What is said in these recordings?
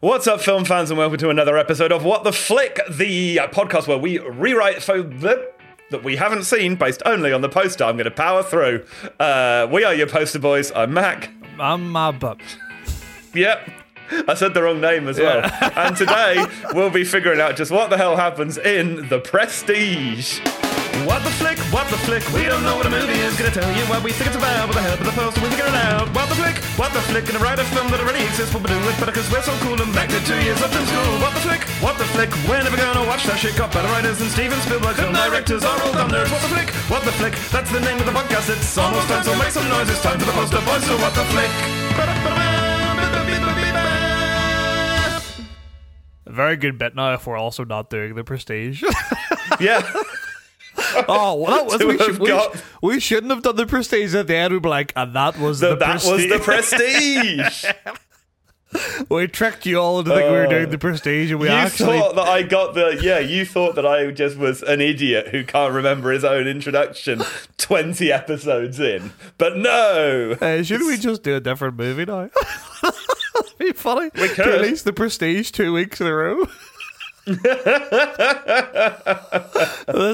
What's up, film fans, and welcome to another episode of What the Flick, the podcast where we rewrite the that we haven't seen based only on the poster. I'm going to power through. Uh, we are your poster boys. I'm Mac. I'm my butt. Yep. I said the wrong name as well. and today we'll be figuring out just what the hell happens in The Prestige. What the flick, what the flick, we don't know what a movie is. Gonna tell you what we think it's about with the help of the poster, we figure it out. What the flick, what the flick, gonna write a film that already exists, for but we do it better cause we're so cool and back to two years up in school. What the flick, what the flick, we're never gonna watch that shit. Got better writers than Steven Spielberg, film directors are all dumb nerds. What the flick, what the flick, that's the name of the podcast. It's almost time, so make some noise. It's time for the poster boys, so what the flick. A very good bit now if we're also not doing the prestige. Yeah. oh, well, that was we, have should, we, got- we shouldn't have done the prestige at the end. We'd be like, and that was the, that prestige. was the prestige. we tricked you all into thinking we were doing the prestige, and we you actually. thought that I got the yeah. You thought that I just was an idiot who can't remember his own introduction twenty episodes in, but no. Uh, should we just do a different movie now? That'd be funny. We could. Release the prestige two weeks in a row. this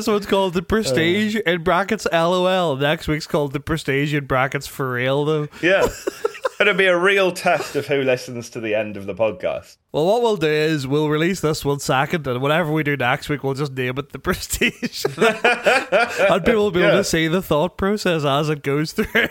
one's called the prestige uh. in brackets LOL. Next week's called the prestige in brackets for real though. Yeah, it'll be a real test of who listens to the end of the podcast. Well, what we'll do is we'll release this one second, and whatever we do next week, we'll just name it the Prestige, and people will be able to see the thought process as it goes through.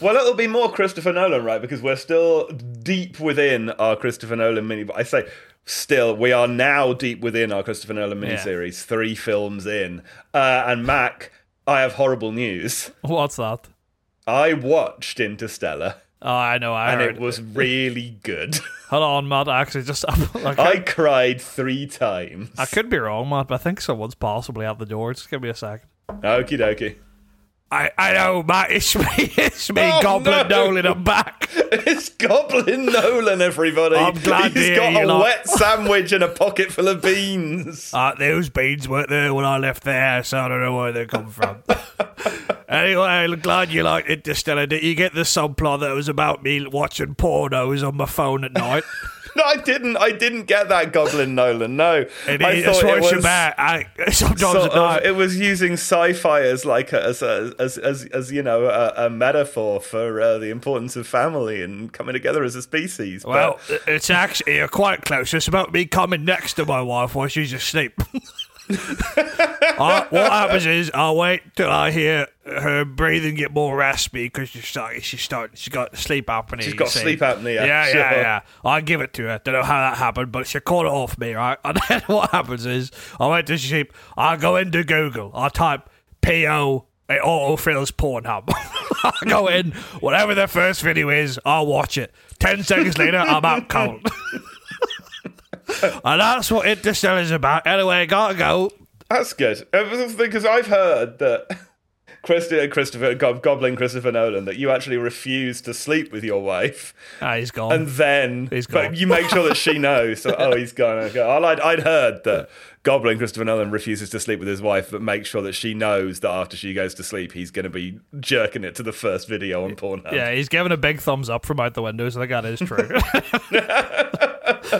Well, it'll be more Christopher Nolan, right? Because we're still deep within our Christopher Nolan mini. But I say still, we are now deep within our Christopher Nolan Yeah. miniseries, three films in. Uh, and Mac, I have horrible news. What's that? I watched Interstellar. Oh, I know. I and heard. it was really good. Hold on, Matt. Actually, just like, I cried three times. I could be wrong, Matt, but I think someone's possibly at the door. Just give me a second. Okie dokie. I, I know, Matt. It's me. It's me, Oh, Goblin no. Nolan. I'm back. It's Goblin Nolan, everybody. I'm glad He's got a lot. wet sandwich and a pocket full of beans. Uh, those beans weren't there when I left the house. I don't know where they come from. anyway, I'm glad you liked Interstellar. Did you get the subplot that was about me watching pornos on my phone at night? No, I didn't. I didn't get that Goblin Nolan. No, And I it- thought it was. I, sometimes sort of, it was using sci-fi as like a, as, a, as as as you know a, a metaphor for uh, the importance of family and coming together as a species. But- well, it's actually quite close. It's about me coming next to my wife while she's asleep. I, what happens is I wait till I hear her breathing get more raspy because she's starting. She's starting. She's got sleep apnea. She's got sleep apnea, Yeah, sure. yeah, yeah. I give it to her. Don't know how that happened, but she caught it off me, right? And then what happens is I went to sleep. I go into Google. I type P O. It autofills Pornhub. I go in, whatever the first video is, I'll watch it. Ten seconds later, I'm out cold. and that's what Interstellar is about. Anyway, gotta go. That's good because I've heard that Christi- Christopher Go- Goblin Christopher Nolan that you actually refuse to sleep with your wife, Ah, he's gone. and then He's gone. But you make sure that she knows. So, oh, he's gone. Okay. I'd, I'd- heard that Goblin Christopher Nolan refuses to sleep with his wife, but makes sure that she knows that after she goes to sleep, he's going to be jerking it to the first video on Pornhub. yeah, he's giving a big thumbs up from out the window, so I think that is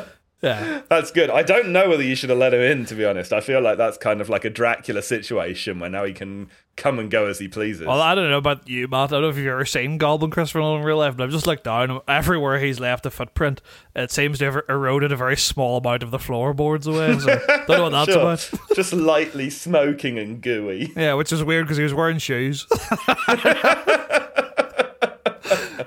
true. Yeah. That's good. I don't know whether you should have let him in. To be honest, I feel like that's kind of like a Dracula situation where now he can come and go as he pleases. Well, I don't know about you, Matt. I don't know if you've ever seen Goblin Christopher Nolan in real life, but I've just looked down. Everywhere he's left a footprint, it seems to have er- eroded a very small amount of the floorboards away. So don't know what that's Sure. about. Just lightly smoking and gooey. Yeah, which is weird because he was wearing shoes.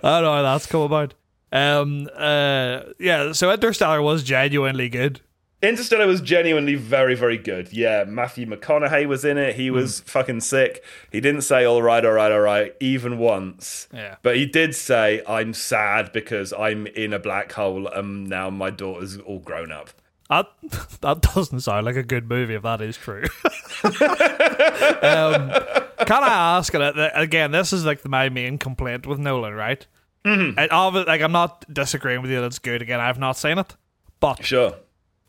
I don't know how that's come about. Um, uh, yeah, so Interstellar was genuinely good. Interstellar was genuinely very, very good. Yeah, Matthew McConaughey was in it. He was fucking sick. He didn't say all right, all right, all right, even once. Yeah. But he did say, I'm sad because I'm in a black hole and now my daughter's all grown up. That that doesn't sound like a good movie if that is true. um, can I ask? uh, Again, this is like my main complaint with Nolan, right? Mm-hmm. And all of it, like I'm not disagreeing with you that it's good. Again, I've not seen it, but Sure.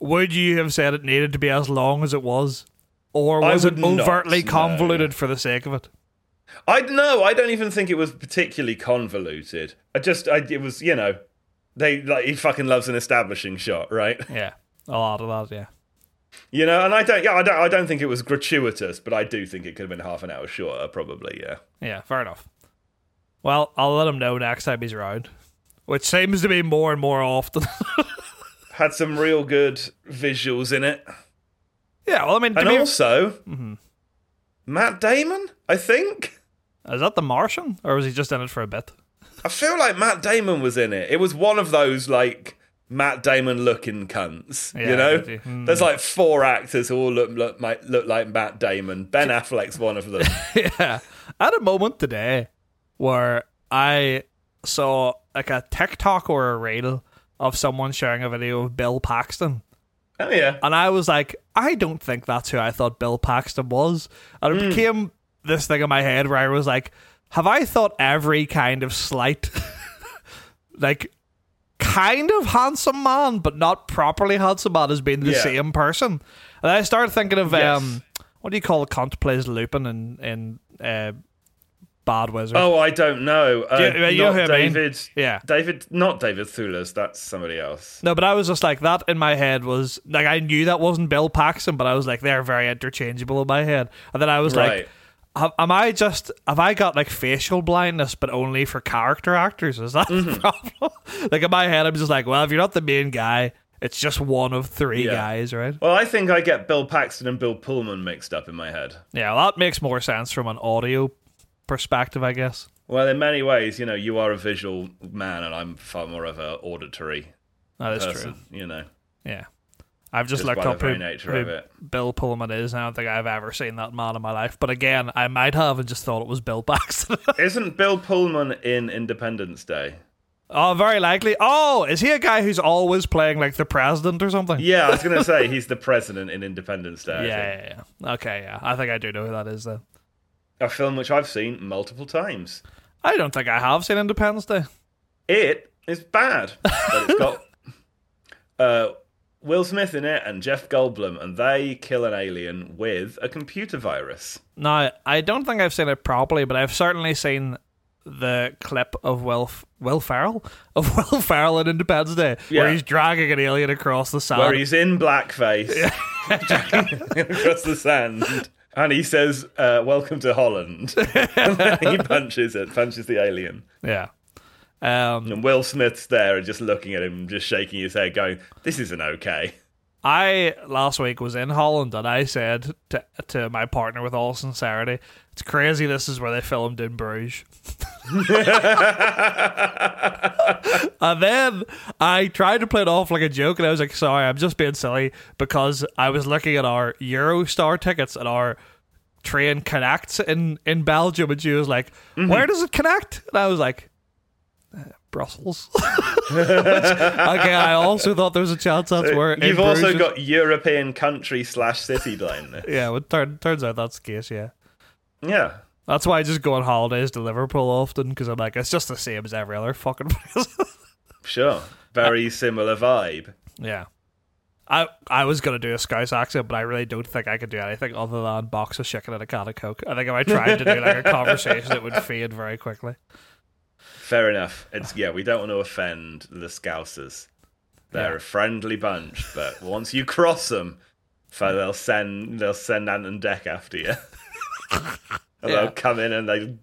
would you have said it needed to be as long as it was, or was it would not, overtly no. convoluted for the sake of it? I no, I don't even think it was particularly convoluted. I just, I, it was, you know, They like he fucking loves an establishing shot, right? Yeah, a lot of that. Yeah. You know, and I don't, yeah, I don't, I don't think it was gratuitous, but I do think it could have been half an hour shorter, probably. Yeah. Yeah, fair enough. Well, I'll let him know next time he's around, which seems to be more and more often. Had some real good visuals in it, yeah, well, I mean, and be- also Mm-hmm. Matt Damon. I think is that the Martian, or was he just in it for a bit? I feel like Matt Damon was in it. It was one of those like Matt Damon looking cunts. Yeah, you know, did you? Hmm. there's like four actors who all look look, might look like Matt Damon. Ben Affleck's one of them. yeah. I had a moment today where I saw like a TikTok or a reel of someone sharing a video of Bill Paxton. oh yeah, And I was like, I don't think that's who I thought Bill Paxton was. And it became this thing in my head where I was like, have I thought every kind of slight, like, kind of handsome man, but not properly handsome man, has been the Yeah. same person? And I started thinking of, Yes. um, what do you call the cunt plays Lupin in, in uh, Bad Wizard? Oh, I don't know. Uh, you- you know who I mean? David. Yeah. David, not David Thewlis. That's somebody else. No, but I was just like that in my head was like I knew that wasn't Bill Paxton, but I was like they're very interchangeable in my head, and then I was Right. like, am I just have I got like facial blindness, but only for character actors? Is that Mm-hmm. the problem? like in my head, I'm just like, well, if you're not the main guy, it's just one of three Yeah. guys, right? Well, I think I get Bill Paxton and Bill Pullman mixed up in my head. Yeah, well, that makes more sense from an audio perspective, I guess. Well, in many ways, you know, you are a visual man, and I'm far more of an auditory That is person. true. You know, Yeah. I've just, Just looked up who, who. Bill Pullman is. and I don't think I've ever seen that man in my life. But again, I might have and just thought it was Bill Paxton. isn't Bill Pullman in Independence Day? oh, very likely. Oh, is he a guy who's always playing like the president or something? Yeah, I was going to say he's the president in Independence Day. Yeah, yeah, yeah. Okay, yeah. I think I do know who that is then. A film which I've seen multiple times. I don't think I have seen Independence Day. It is bad, but it's got uh, Will Smith in it and Jeff Goldblum, and they kill an alien with a computer virus. Now, I don't think I've seen it properly, but I've certainly seen the clip of Will F- Will Ferrell of Will Ferrell in Independence Day, Yeah. where he's dragging an alien across the sand. where he's in blackface across the sand. And he says, uh, "Welcome to Holland." and then he punches it, punches the alien. yeah. Um, And Will Smith's there and just looking at him, just shaking his head, going, "This isn't okay." I last week was in Holland and I said to to my partner with all sincerity, it's crazy this is where they filmed in Bruges. and then I tried to play it off like a joke and I was like, sorry, I'm just being silly because I was looking at our Eurostar tickets and our train connects in, in Belgium and she was like, Where does it connect? And I was like, "Uh, Brussels. Which, again, I also thought there was a chance that's where You've also Bruges- got European country slash city blindness. Yeah, well, turn, turns out that's the case, yeah. yeah. That's why I just go on holidays to Liverpool often because I'm like, it's just the same as every other fucking place. Sure. Very similar vibe. yeah. I I was gonna do a Scouse accent, but I really don't think I could do anything other than box of chicken and a can of Coke. I think if I tried to do like a conversation, it would fade very quickly. Fair enough. It's yeah, we don't want to offend the Scousers. They're Yeah. a friendly bunch, but once you cross them, they'll send they'll send Ant and Dec after you. and Yeah. they'll come in and they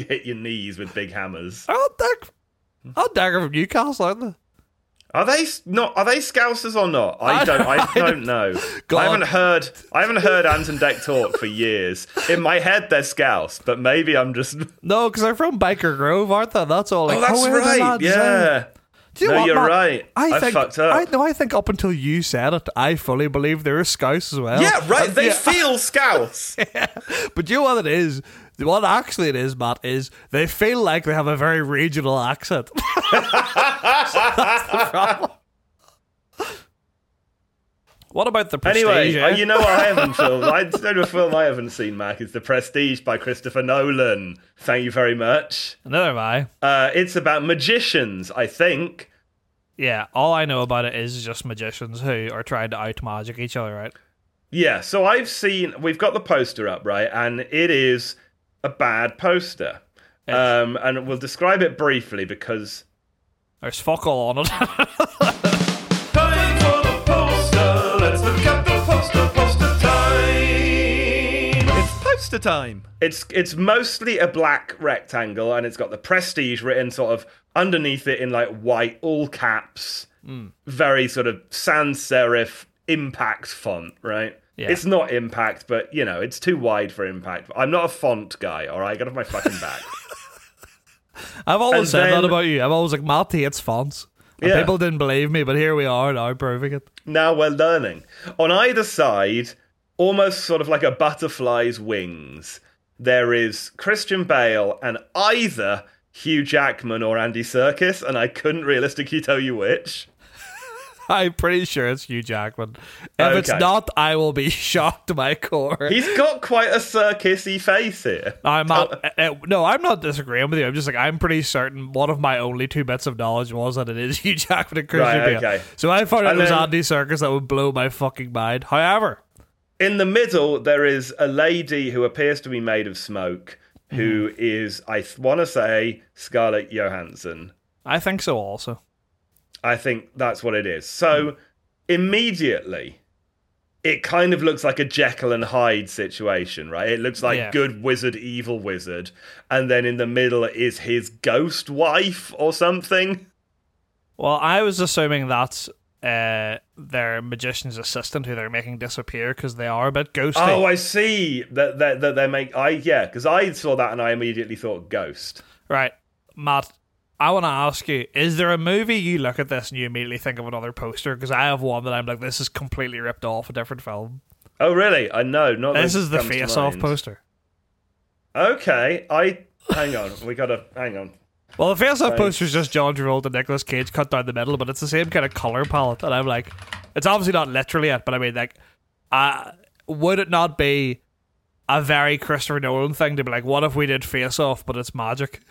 hit your knees with big hammers. Oh, Dag- oh, Dagger from Newcastle, aren't they? Are they not? Are they Scousers or not? I don't. I don't- know. God. I haven't heard. I haven't heard Ant and Dec talk for years. In my head, they're Scouse, but maybe I'm just. No, because they're from Byker Grove, aren't they? That's all. Oh, like, Oh, that's we're right. Yeah. Do you know no, what, you're Matt? right. I, I, think fucked up. I no, I think up until you said it, I fully believe they're Scouse as well. yeah, right. And- They yeah, feel Scouse. But do you know what it is? What actually it is, Matt, is they feel like they have a very regional accent. That's the problem. What about the Prestige? Anyway, eh? uh, you know what I haven't filmed? I know a film I haven't seen, Mac. It's The Prestige by Christopher Nolan. Thank you very much. Neither have I. Uh, it's about magicians, I think. Yeah, all I know about it is just magicians who are trying to out magic each other, right? Yeah, so I've seen, we've got the poster up, right? And it is a bad poster. Um, and we'll describe it briefly because There's fuck all on it. Time for the poster. Let's look at the poster. Poster time. It's poster time. It's it's mostly a black rectangle, and it's got the prestige written sort of underneath it in like white all caps, very sort of sans serif impact font, right? Yeah. It's not impact, but you know, it's too wide for impact. I'm not a font guy, all right? Get off my fucking back. I've always And said that about you. I'm always like, Matt hates fonts. Yeah. people didn't believe me, but here we are now proving it. now we're learning. On either side, almost sort of like a butterfly's wings, there is Christian Bale and either Hugh Jackman or Andy Serkis, and I couldn't realistically tell you which. I'm pretty sure it's Hugh Jackman. If it's not, I will be shocked to my core. He's got quite a circusy face here. I'm not. uh, uh, no, I'm not disagreeing with you. I'm just like I'm pretty certain. One of my only two bits of knowledge was that it is Hugh Jackman and Christian Right, Bale. okay. So I thought it And was then- Andy Serkis that would blow my fucking mind. However, In the middle, there is a lady who appears to be made of smoke, who is, I th- want to say, Scarlett Johansson. I think so. Also, I think that's what it is. So immediately, it kind of looks like a Jekyll and Hyde situation, right? It looks like Yeah. good wizard, evil wizard, and then in the middle is his ghost wife or something. well, I was assuming that's uh, their magician's assistant who they're making disappear because they are a bit ghosty. Oh, I see that that that they make. I yeah, because I saw that and I immediately thought ghost. Right, Matt. I want to ask you: Is there a movie you look at this and you immediately think of another poster? Because I have one that I'm like, this is completely ripped off a different film. Oh really? I know. Not This is the face-off poster. Okay, I hang on. We gotta hang on. Well, the face-off poster is just John Travolta and Nicolas Cage cut down the middle, but it's the same kind of color palette. And I'm like, it's obviously not literally it, but I mean, like, uh, would it not be a very Christopher Nolan thing to be like, what if we did face-off, but it's magic?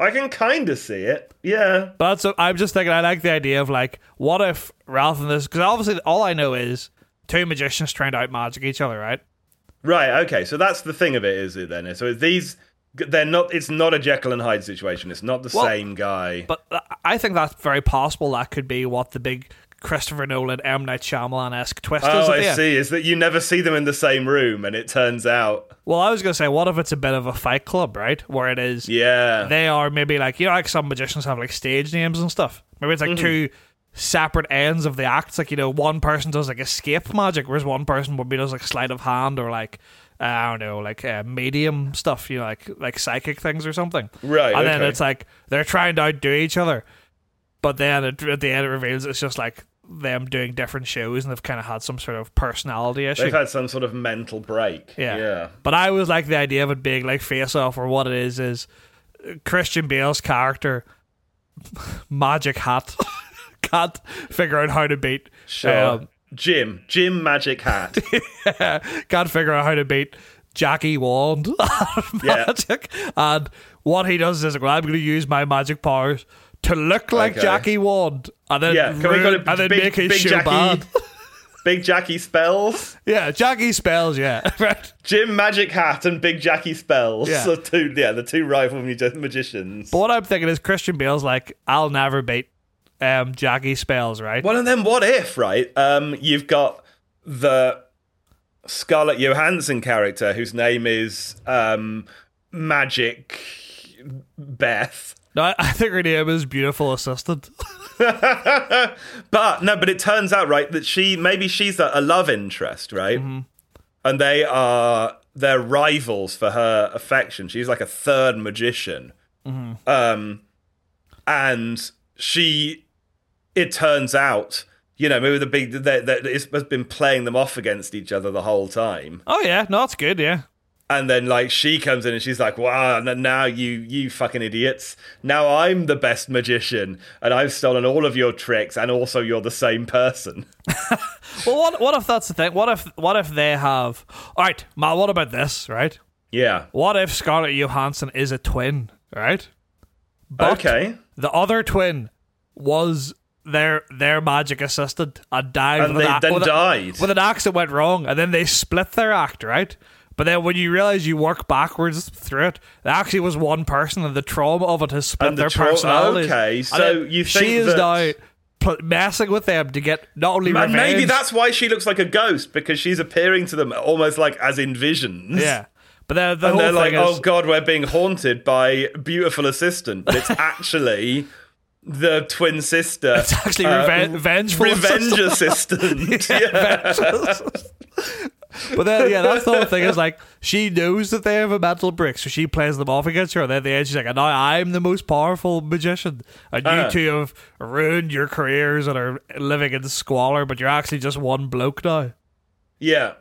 I can kind of see it. Yeah. But that's, I'm just thinking, I like the idea of like, what if rather than this, because obviously all I know is two magicians trying to out magic each other, right? Right. Okay. So that's the thing of it, is it then? So these, they're not. It's not a Jekyll and Hyde situation. It's not the Well, same guy. But uh, I think that's very possible. That could be what the big Christopher Nolan, M Night Shyamalan esque twist. Oh, I see. Is that you never see them in the same room, and it turns out, Well, I was gonna say, what if it's a bit of a Fight Club, right? Where it is, yeah, they are maybe like you know, like some magicians have like stage names and stuff. Maybe it's like Mm-hmm. two separate ends of the acts. Like you know, one person does like escape magic, whereas one person maybe does like sleight of hand or like. Uh, I don't know, like uh, medium stuff, you know, like like psychic things or something. Right, And then it's like they're trying to outdo each other, but then it, at the end it reveals it's just like them doing different shows and they've kind of had some sort of personality issue. they've had some sort of mental break. Yeah. Yeah. But I always like the idea of it being like face off, or what it is is Christian Bale's character, Magic Hat, can't figure out how to beat. Sure. um, Jim, Jim Magic Hat. can't figure out how to beat Jackie Wand Yeah. magic. And what he does is, well, I'm going to use my magic powers to look like Okay. Jackie Wand and then Yeah, can we ruin- call it and then big, make his big show Jackie? bad. Big Jackie spells. Yeah, Jackie spells. Yeah, right. Jim Magic Hat and Big Jackie spells. Yeah. The two, yeah, the two rival magi- magicians. But what I'm thinking is Christian Bale's like, I'll never beat um, Jackie spells, right? Well, and then what if, right? Um, you've got the Scarlett Johansson character whose name is um, Magic Beth. No, I- I think her name is Beautiful Assistant. But no, but it turns out, right, that she maybe she's a, a love interest, right? Mm-hmm. And they are they're rivals for her affection. She's like a third magician. Mm-hmm. Um, and she, it turns out, you know, maybe the big that has been playing them off against each other the whole time. Oh yeah, no, it's good. Yeah, And then like she comes in and she's like, "Wow, now you you fucking idiots! Now I'm the best magician, and I've stolen all of your tricks, and also you're the same person." Well, what what if that's the thing? What if what if they have? All right, Mal. What about this? Right? Yeah. What if Scarlett Johansson is a twin? Right? But okay. The other twin was their their magic assistant and died And they an, then a- died. with an axe that went wrong, and then they split their act. Right? But then when you realize you work backwards through it, there actually was one person, and the trauma of it has split And the their tra- personalities. okay, so you she is that- now messing with them to get not only And revenge, maybe that's why she looks like a ghost because she's appearing to them almost like as in visions. yeah. But then the And they're like, is, oh god, we're being haunted by beautiful assistant. But it's actually the twin sister. It's actually uh, reven- vengeful Revenge assistant. yeah. But then, yeah, that's the whole thing. Is like she knows that they have a mental break, so she plays them off against her. And then at the end, she's like, "And now I'm the most powerful magician, and you Uh. two have ruined your careers and are living in squalor. But you're actually just one bloke now." Yeah.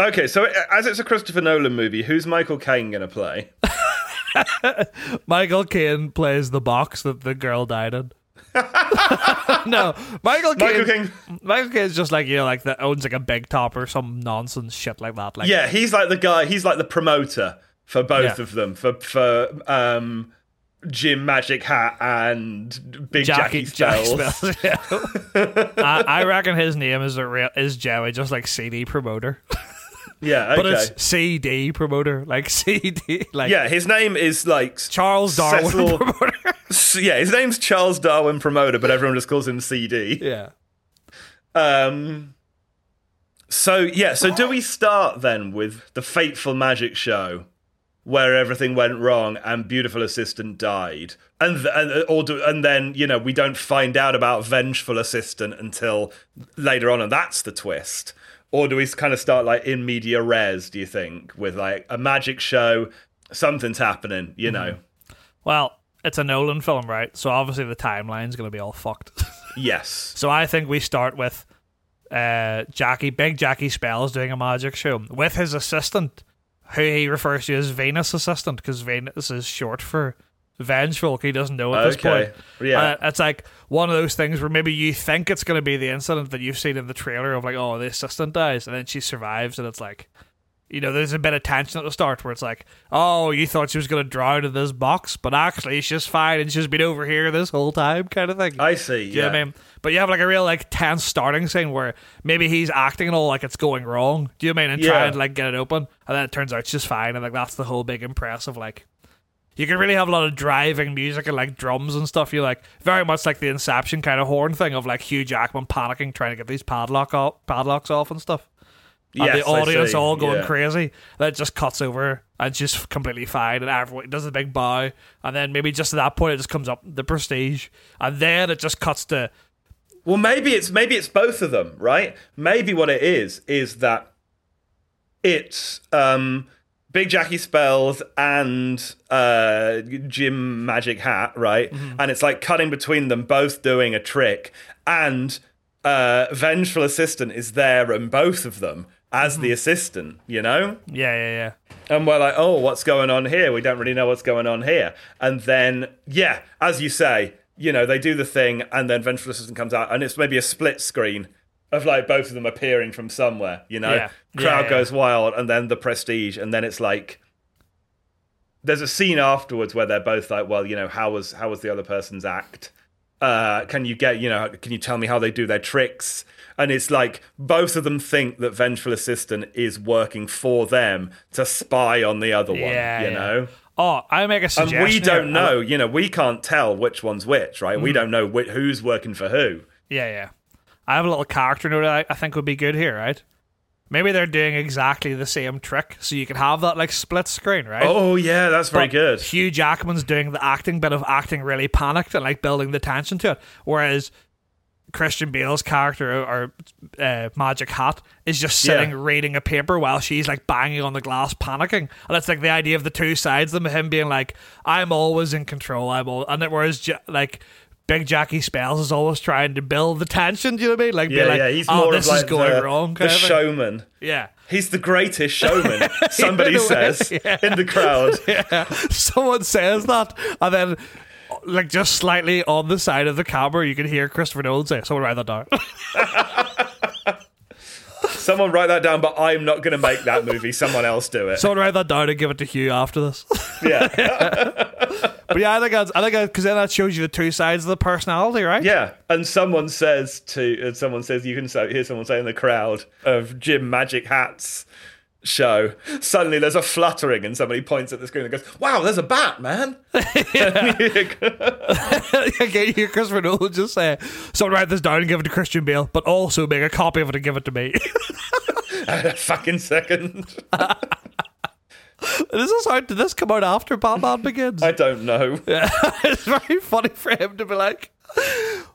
Okay, so uh, as it's a Christopher Nolan movie, who's Michael Caine going to play? Michael Caine plays the box that the girl died in. no, Michael Caine. Michael Caine. Michael Caine's just like you know, like that owns like a big top or some nonsense shit like that. Like, Yeah, he's like the guy. He's like the promoter for both Yeah. of them. For for um, Jim Magic Hat and Big Jackie, Jackie Spells. Spells, yeah. I, I reckon his name is a real is Joey, just like CD promoter, Yeah, okay. but it's CD promoter, like CD, like yeah, his name is like Charles Darwin Cecil- promoter. Yeah, his name's Charles Darwin Promoter, but everyone just calls him CD. yeah, Um. So yeah, so do we start then with the fateful magic show, where everything went wrong and beautiful assistant died, and th- and or do, and then you know we don't find out about vengeful assistant until later on, and that's the twist. Or do we kind of start like in media res? Do you think with like a magic show, something's happening? You know. well, it's a Nolan film, right? So obviously the timeline's gonna be all fucked. Yes. so I think we start with uh, Jackie, Big Jackie Spells doing a magic show with his assistant, who he refers to as Venus assistant because Venus is short for vengeful. He doesn't know at this point. Yeah. Uh, it's like one of those things where maybe you think it's going to be the incident that you've seen in the trailer of like, oh, the assistant dies, and then she survives, and it's like, you know, there's a bit of tension at the start where it's like, oh, you thought she was going to drown in this box, but actually she's fine and she's been over here this whole time, kind of thing. I see. Do you Yeah. I mean? But you have like a real like tense starting scene where maybe he's acting and all like it's going wrong. Do you know what I mean? And Yeah. trying to like get it open, and then it turns out she's fine, and like that's the whole big impressive like. You can really have a lot of driving music and like drums and stuff. You like very much like the Inception kind of horn thing of like Hugh Jackman panicking trying to get these padlock off, padlocks off and stuff. And Yes, the audience all going Yeah. crazy. Then it just cuts over and she's completely fine, and everyone does a big bow, and then maybe just at that point it just comes up the prestige, and then it just cuts to Well, maybe it's maybe it's both of them, right? Maybe what it is is that it's um, Big Jackie Spells and uh, Jim Magic Hat, right? And it's like cutting between them both doing a trick, and uh, Vengeful Assistant is there and both of them as the assistant, you know? yeah, yeah, yeah. And we're like, oh, what's going on here? We don't really know what's going on here. And then, yeah, as you say, you know, they do the thing, and then Vengeful Assistant comes out, and it's maybe a split screen of like both of them appearing from somewhere, you know? Yeah. Crowd Yeah, yeah. goes wild, and then the prestige, and then it's like there's a scene afterwards where they're both like, well, you know, how was how was the other person's act? Uh, can you get, you know, can you tell me how they do their tricks? And it's like both of them think that Vengeful Assistant is working for them to spy on the other one, Yeah, you yeah. know? Oh, I make a And suggestion. we don't know, you know, we can't tell which one's which, right? Mm. We don't know who's working for who. Yeah, yeah. I have a little character note I, I think would be good here, right? Maybe they're doing exactly the same trick, so you can have that like split screen, right? Oh, yeah, that's very But good. Hugh Jackman's doing the acting bit of acting really panicked and like building the tension to it, whereas Christian Bale's character or uh, Magic Hat is just sitting Yeah. reading a paper while she's like banging on the glass, panicking, and it's like the idea of the two sides of him being like, "I'm always in control," I'm all, and it, whereas like. Big Jackie Spells is always trying to build the tension. Do you know what I mean? Like, be Yeah, like, yeah, he's oh, more this of like is going the, wrong. the Kind of thing. showman. Yeah, He's the greatest showman, somebody In says in the crowd. yeah. Someone says that, and then, like, just slightly on the side of the camera, you can hear Christopher Nolan say, "Someone write that down." Someone write that down, but I'm not going to make that movie. Someone else do it. Someone write that down and give it to Hugh after this. yeah, but yeah, I think that's, I think because then that shows you the two sides of the personality, right? yeah. And someone says to, and someone says you can hear someone say in the crowd of Jim Magic Hats show, suddenly there's a fluttering and somebody points at the screen and goes, Wow, there's a bat, man. okay, you Christopher Nolan just say, "Someone write this down and give it to Christian Bale, but also make a copy of it and give it to me." a fucking second. this Is this out? Did this come out after Batman Begins? I don't know. it's very funny for him to be like,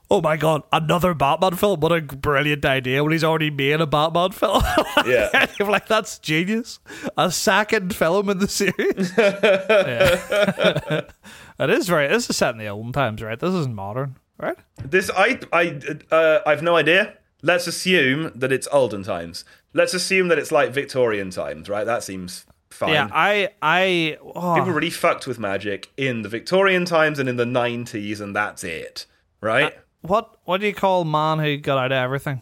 "Oh my god, another Batman film! What a brilliant idea!" When he's already made a Batman film. Yeah. I'm like, "That's genius! A second film in the series." yeah. it is very. This is set in the olden times, right? This isn't modern, right? This I I uh, I've no idea. Let's assume that it's olden times. Let's assume that it's like Victorian times, right? That seems fine. Yeah, I, I, oh, People really fucked with magic in the Victorian times and in the 90s, and that's it, right? What, what do you call man who got out of everything?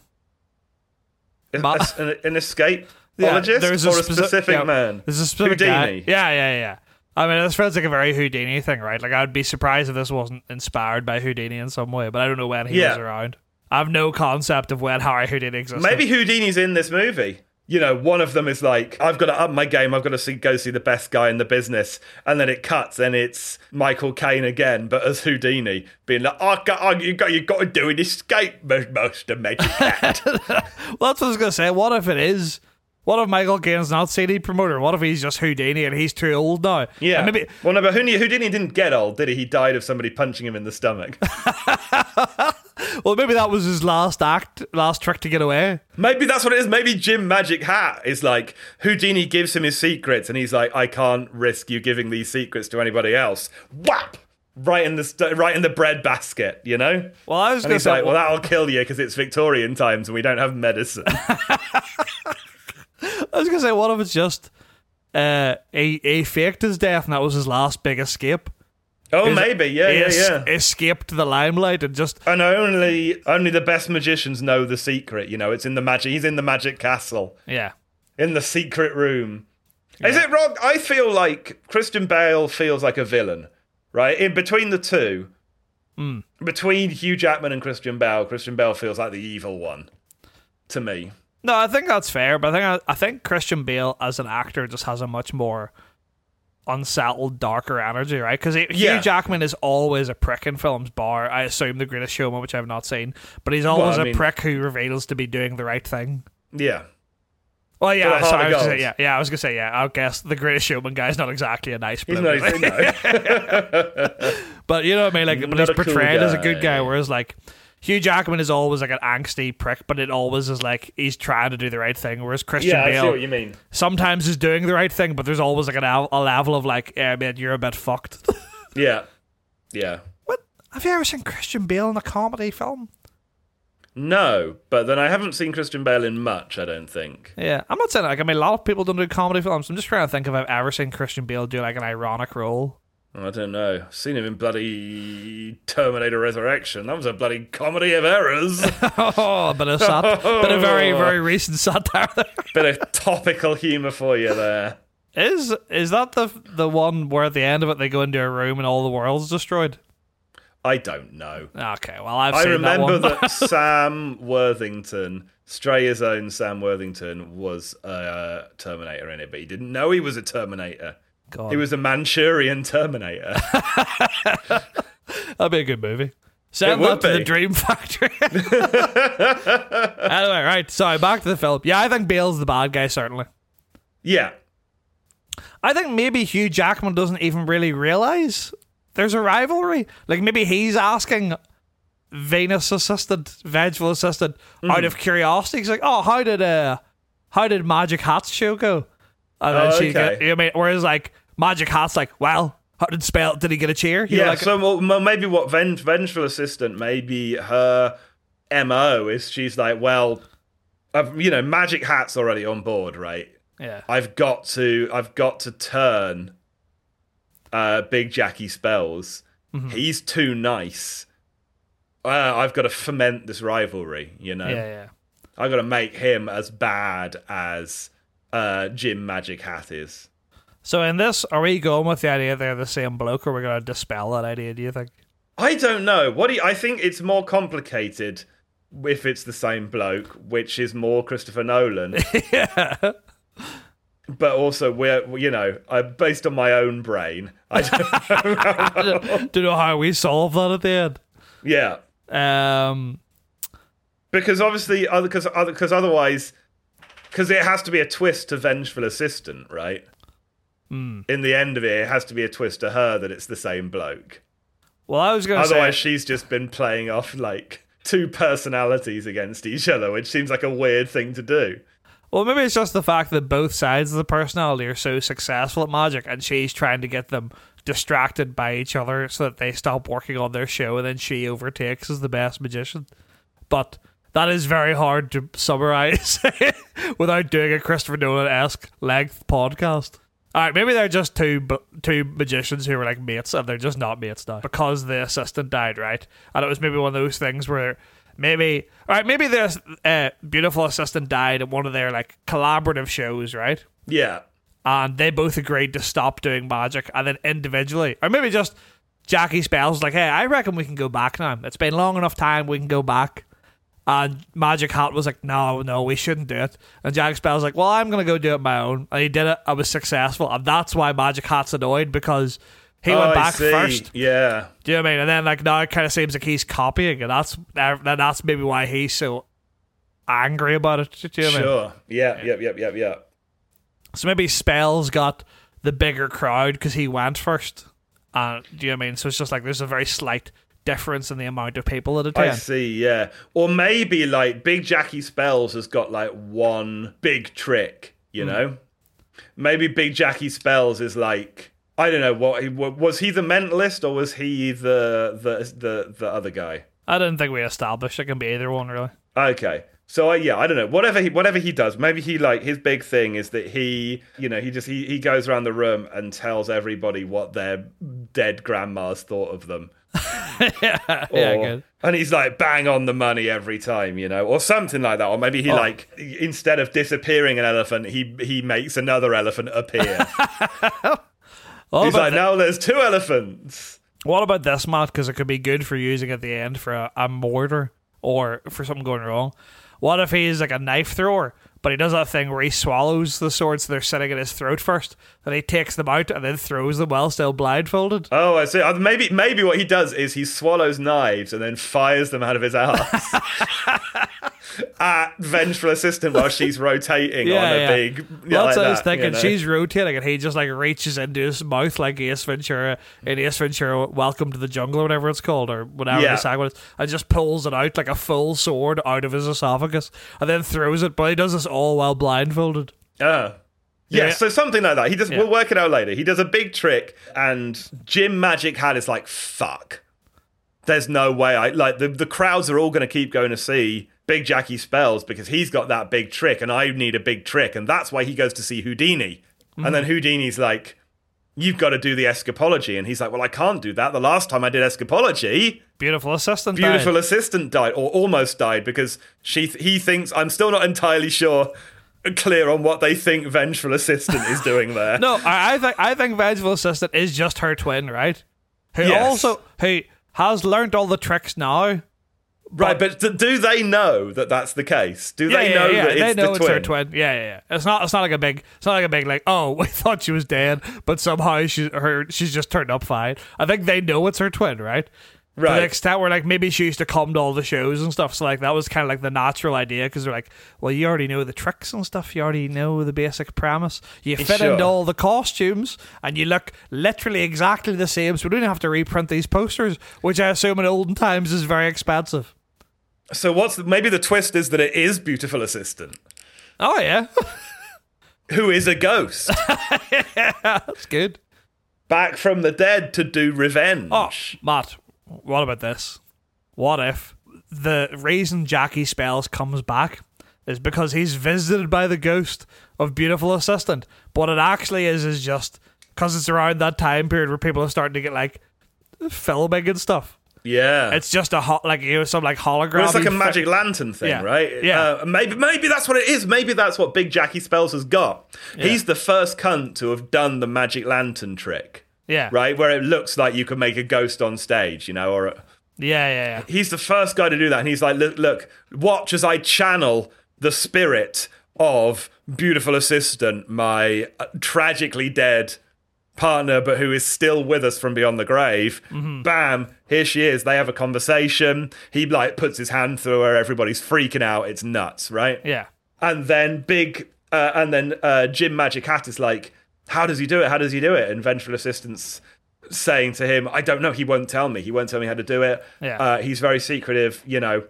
Ma- an, an escape Yeah, or a speci- specific yeah, man? There's a specific guy. Yeah, yeah, yeah. I mean, this feels like a very Houdini thing, right? Like, I'd be surprised if this wasn't inspired by Houdini in some way, but I don't know when he Yeah. was around. I have no concept of when Harry Houdini existed. Maybe Houdini's in this movie. You know, one of them is like, I've got to up my game. I've got to see, go see the best guy in the business. And then it cuts and it's Michael Caine again, but as Houdini, being like, oh, got, oh you got, you got to do an escape, mo- Master Magic Cat. Well, that's what I was going to say. What if it is? What if Michael Caine's not CD promoter? What if he's just Houdini and he's too old now? yeah. And maybe Well, no, but Houdini, Houdini didn't get old, did he? He died of somebody punching him in the stomach. well, maybe that was his last act, last trick to get away. Maybe that's what it is. Maybe Jim Magic Hat is like Houdini gives him his secrets, and he's like, "I can't risk you giving these secrets to anybody else." Whap! Right in the st- right in the bread basket, you know. Well, I was going to say, like, "Well, that'll kill you because it's Victorian times and we don't have medicine." I was going to say, what if it's just uh, he, he faked his death and that was his last big escape? Oh, Is- maybe, yeah, he yeah, es- yeah. Escaped the limelight and just And only only the best magicians know the secret. You know, it's in the magic. He's in the magic castle. yeah. in the secret room. Is it wrong? I feel like Christian Bale feels like a villain, right? In between the two, Hmm. between Hugh Jackman and Christian Bale, Christian Bale feels like the evil one to me. No, I think that's fair, but I think I, think Christian Bale as an actor just has a much more unsettled, darker energy, right? Because Yeah. Hugh Jackman is always a prick in films, bar I assume The Greatest Showman, which I've not seen, but he's always a mean- prick who reveals to be doing the right thing. Yeah, Well, yeah, But a heart sorry, I was gonna say, yeah, yeah, I was gonna say, yeah. I guess the Greatest Showman guy is not exactly a nice he's bloke, not. is no. But you know what I mean? Like, but he's a cool portrayed as a good guy, whereas like Hugh Jackman is always like an angsty prick, but it always is like he's trying to do the right thing. Whereas Christian yeah, I see Bale what you mean. sometimes is doing the right thing, but there's always like an, a level of like, yeah, man, you're a bit fucked. Yeah, yeah. what? Have you ever seen Christian Bale in a comedy film? No, but then I haven't seen Christian Bale in much. I don't think. Yeah, I'm not saying like I mean a lot of people don't do comedy films. I'm just trying to think if I've ever seen Christian Bale do like an ironic role. I don't know. I've seen him in bloody Terminator Resurrection. That was a bloody comedy of errors. oh, a bit of sat, bit of very very recent satire. There. Bit of topical humour for you there. Is is that the the one where at the end of it they go into a room and all the world's destroyed? I don't know. Okay, well I've I seen remember that, one. that, Sam Worthington, Straya's own Sam Worthington, was a uh, Terminator in it, but he didn't know he was a Terminator. God, He was a Manchurian Terminator. that'd be a good movie. Send would that to the. Dream Factory. anyway, right. Sorry, back to the film. Yeah, I think Bale's the bad guy. Certainly. yeah. I think maybe Hugh Jackman doesn't even really realize there's a rivalry. Like maybe he's asking Venus assisted, Vengeful assisted, out Hmm. of curiosity. He's like, "Oh, how did uh, how did Magic Hat's show go?" And then Oh, she, okay. get, know, what I mean, whereas like Magic Hat's like, "Well, how did spell? Did he get a cheer?" You know, Yeah, like, so well, maybe what Venge- Vengeful Assistant, maybe her MO is she's like, well, I've, you know, Magic Hat's already on board, right? yeah, I've got to I've got to turn uh, Big Jackie Spells. Mm-hmm. He's too nice. Uh, I've got to foment this rivalry, you know. yeah, yeah. I've got to make him as bad as uh, Jim Magic Hat is. So in this, are we going with the idea they're the same bloke, or we're going to dispel that idea? Do you think? I don't know. What do you, I think it's more complicated if it's the same bloke, which is more Christopher Nolan. yeah. but also we're you know I, based on my own brain. I don't, know, Do you know how we solve that at the end? yeah, Um, because obviously other because because otherwise because it has to be a twist to vengeful assistant, right? Hmm. In the end of it, it has to be a twist to her that it's the same bloke. well, I was going to say. Otherwise, she's just been playing off like two personalities against each other, which seems like a weird thing to do. Well, maybe it's just the fact that both sides of the personality are so successful at magic, and she's trying to get them distracted by each other so that they stop working on their show, and then she overtakes as the best magician. But that is very hard to summarize without doing a Christopher Nolan esque length podcast. All right, maybe they're just two two magicians who were like mates, and they're just not mates now because the assistant died, right? And it was maybe one of those things where maybe, all right, maybe their uh, beautiful assistant died at one of their like collaborative shows, right? Yeah, And they both agreed to stop doing magic, and then individually, or maybe just Jackie Spells like, hey, I reckon we can go back now. It's been long enough time, we can go back. And Magic Hat was like, no, no, we shouldn't do it. And Jack Spell's like, well, I'm going to go do it my own. And he did it. I was successful. And that's why Magic Hat's annoyed because he Oh, went back first. Yeah, Do you know what I mean? And then like now it kind of seems like he's copying, and that's that's maybe why he's so angry about it. Do you know what I mean? sure. Yeah, yep, yep, yep, yep. So maybe Spells got the bigger crowd because he went first. Uh, do you know what I mean? So it's just like there's a very slight difference in the amount of people that attend. I see, yeah. Or maybe like Big Jackie Spells has got like one big trick, you Hmm. know? Maybe Big Jackie Spells is like I don't know what he was he the mentalist or was he the the the the other guy? I don't think we established it can be either one really. Okay. So uh, yeah, I don't know. Whatever he whatever he does, maybe he like his big thing is that he, you know, he just he, he goes around the room and tells everybody what their dead grandmas thought of them. Yeah, Or- yeah, good. And he's like bang on the money every time, you know, or something like that. Or maybe he Oh. like instead of disappearing an elephant, he he makes another elephant appear. What he's like, thi- now there's two elephants. what about this, Matt? Because it could be good for using at the end for a, a mortar or for something going wrong. What if he's like a knife thrower, but he does that thing where he swallows the swords so they're sitting in his throat first, then he takes them out and then throws them while still blindfolded? Oh, I see. Uh, Maybe maybe what he does is he swallows knives and then fires them out of his ass at vengeful assistant while she's rotating on a big. Yeah, Well, that's like what I was that, thinking. you know? She's rotating, and he just like reaches into his mouth like Ace Ventura in Ace Ventura: Welcome to the Jungle, or whatever it's called, or whatever Yeah. the segment is, and just pulls it out like a full sword out of his esophagus, and then throws it. But he does this all while blindfolded. Ah. Yeah, Yeah. so something like that. He does. Yeah. We'll work it out later. He does a big trick, and Jim Magic Hat is like, "Fuck." There's no way. I like the the crowds are all going to keep going to see Big Jackie Spells because he's got that big trick, and I need a big trick, and that's why he goes to see Houdini. And then Houdini's like, "You've got to do the escapology," and he's like, "Well, I can't do that. The last time I did escapology, Beautiful assistant. beautiful died. assistant died or almost died because she he thinks I'm still not entirely sure clear on what they think vengeful assistant is doing there. No, I, I think I think Vengeful Assistant is just her twin, right? Who Yes. also who has learned all the tricks now. Right, but d- do they know that that's the case? Do Yeah, they yeah, know yeah. that it's they know the it's twin? her twin. Yeah, yeah, yeah. It's not. It's not like a big. It's not like a big like. Oh, we thought she was dead, but somehow she her she's just turned up fine. I think they know it's her twin, right? To Right. the extent where like maybe she used to come to all the shows and stuff. So like that was kind of like the natural idea because they're like, well, you already know the tricks and stuff. You already know the basic premise. You fit Sure. into all the costumes and you look literally exactly the same. So we don't have to reprint these posters, which I assume in olden times is very expensive. So what's the, maybe the twist is that it is beautiful assistant Oh yeah, who is a ghost that's good. back from the dead to do revenge. Oh, Matt, what about this? What if the reason Jackie Spells comes back is because he's visited by the ghost of beautiful assistant? But it actually is is just because it's around that time period where people are starting to get like filming and stuff. yeah. It's just a hot like you know some like hologram. Well, it's like a magic lantern thing, Yeah. right? Yeah. Uh, maybe maybe that's what it is. Maybe that's what Big Jackie Spells has got. He's the first cunt to have done the magic lantern trick, yeah, right? Where it looks like you can make a ghost on stage, you know, or Yeah, yeah, yeah. he's the first guy to do that. And he's like, look, look, watch as I channel the spirit of beautiful assistant, my uh, tragically dead partner, but who is still with us from beyond the grave. Bam, here she is. They have a conversation. He like puts his hand through her. Everybody's freaking out. It's nuts, right? Yeah. And then big, uh, and then uh, Jim Magic Hat is like, "How does he do it? How does he do it?" And vengeful assistant's saying to him, "I don't know. He won't tell me. He won't tell me how to do it. Yeah. Uh, he's very secretive. You know,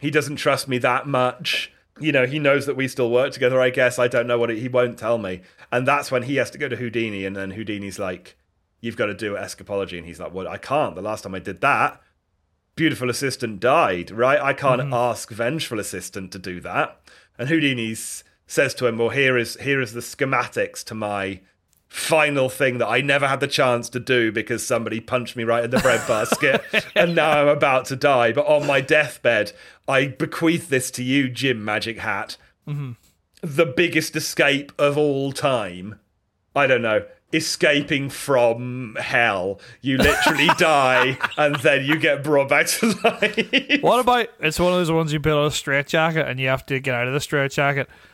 he doesn't trust me that much. You know, he knows that we still work together. I guess I don't know what it, he won't tell me. And that's when he has to go to Houdini, and then Houdini's like, "You've got to do escapology," and he's like, "Well, I can't. The last time I did that." Beautiful assistant died, right? I can't ask vengeful assistant to do that. And Houdini's says to him, "Well, here is here is the schematics to my final thing that I never had the chance to do because somebody punched me right in the breadbasket, and now I'm about to die. But on my deathbed, I bequeath this to you, Jim Magic Hat, mm-hmm. the biggest escape of all time. I don't know." Escaping from hell, you literally die and then you get brought back to life. What about it's one of those ones you put on a straitjacket and you have to get out of the straitjacket, but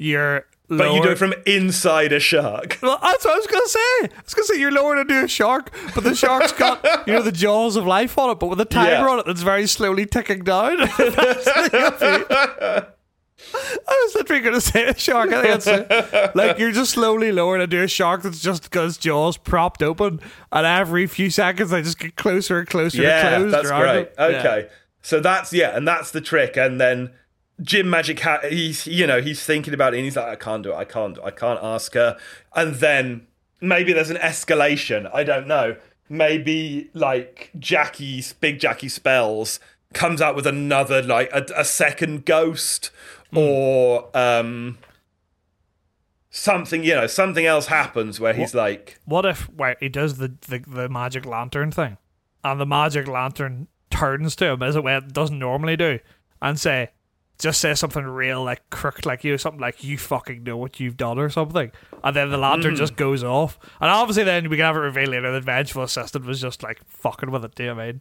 you're But you do it from inside a shark. Well, that's what I was gonna say. I was gonna say you're lowered into a shark, but the shark's got you know the jaws of life on it, but with a timer Yeah. on it that's very slowly ticking down. I was literally gonna say a shark. I think it's like you're just slowly lowered into a shark that's just got its jaws propped open, and every few seconds they just get closer and closer Yeah, to close. that's great. it. Yeah. Okay. So that's yeah, and that's the trick. And then Jim Magic Hat, he's you know he's thinking about it, and he's like, I can't do it. I can't. I can't ask her. And then maybe there's an escalation. I don't know. Maybe like Jackie's big Jackie spells comes out with another like a, a second ghost or um something. You know, something else happens where he's like. What if wait, he does the, the the magic lantern thing, and the magic lantern turns to him as way it doesn't normally do, and say, just say something real like crooked, like you, something like you fucking know what you've done or something, and then the lantern hmm. just goes off, and obviously then we can have it revealed later that vengeful assistant was just like fucking with it. Do you know I mean?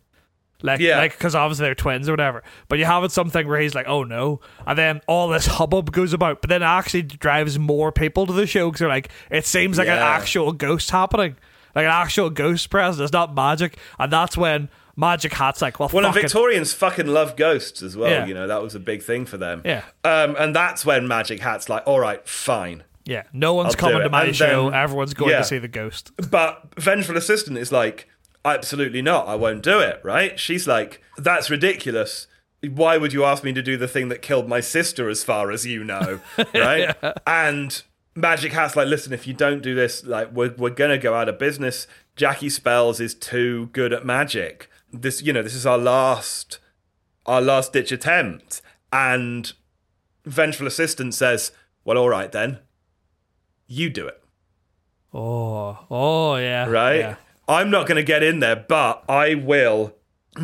Like, Yeah. like, because obviously they're twins or whatever. But you have it something where he's like, "Oh no," and then all this hubbub goes about. But then it actually drives more people to the show because they're like, it seems like an actual ghost happening, like an actual ghost presence. It's not magic, and that's when Magic Hat's like, "Well, Well, and fuck it. Victorians fucking love ghosts as well. Yeah. You know that was a big thing for them. Yeah. Um, and that's when Magic Hat's like, all right, fine. yeah, no one's I'll coming to my And show. then- Everyone's going yeah. to see the ghost." But Vengeful Assistant is like, absolutely not. I won't do it. Right? She's like, that's ridiculous. Why would you ask me to do the thing that killed my sister? As far as you know, right? And Magic Hat's like, listen, if you don't do this, like, we're we're gonna go out of business. Jackie Spells is too good at magic. This, you know, this is our last our last ditch attempt. And Vengeful Assistant says, Well, all right then. You do it. Oh, oh yeah, Right? Yeah. I'm not gonna get in there, but I will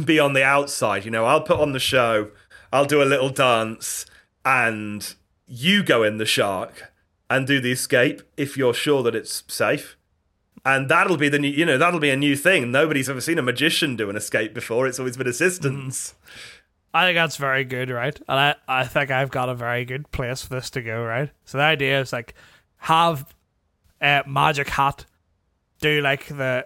be on the outside. You know, I'll put on the show, I'll do a little dance, and you go in the shark and do the escape if you're sure that it's safe. And that'll be the new, you know, that'll be a new thing. Nobody's ever seen a magician do an escape before. It's always been assistants. I think that's very good, right? And I, I think I've got a very good place for this to go, right? So the idea is like have uh, Magic Hat do like the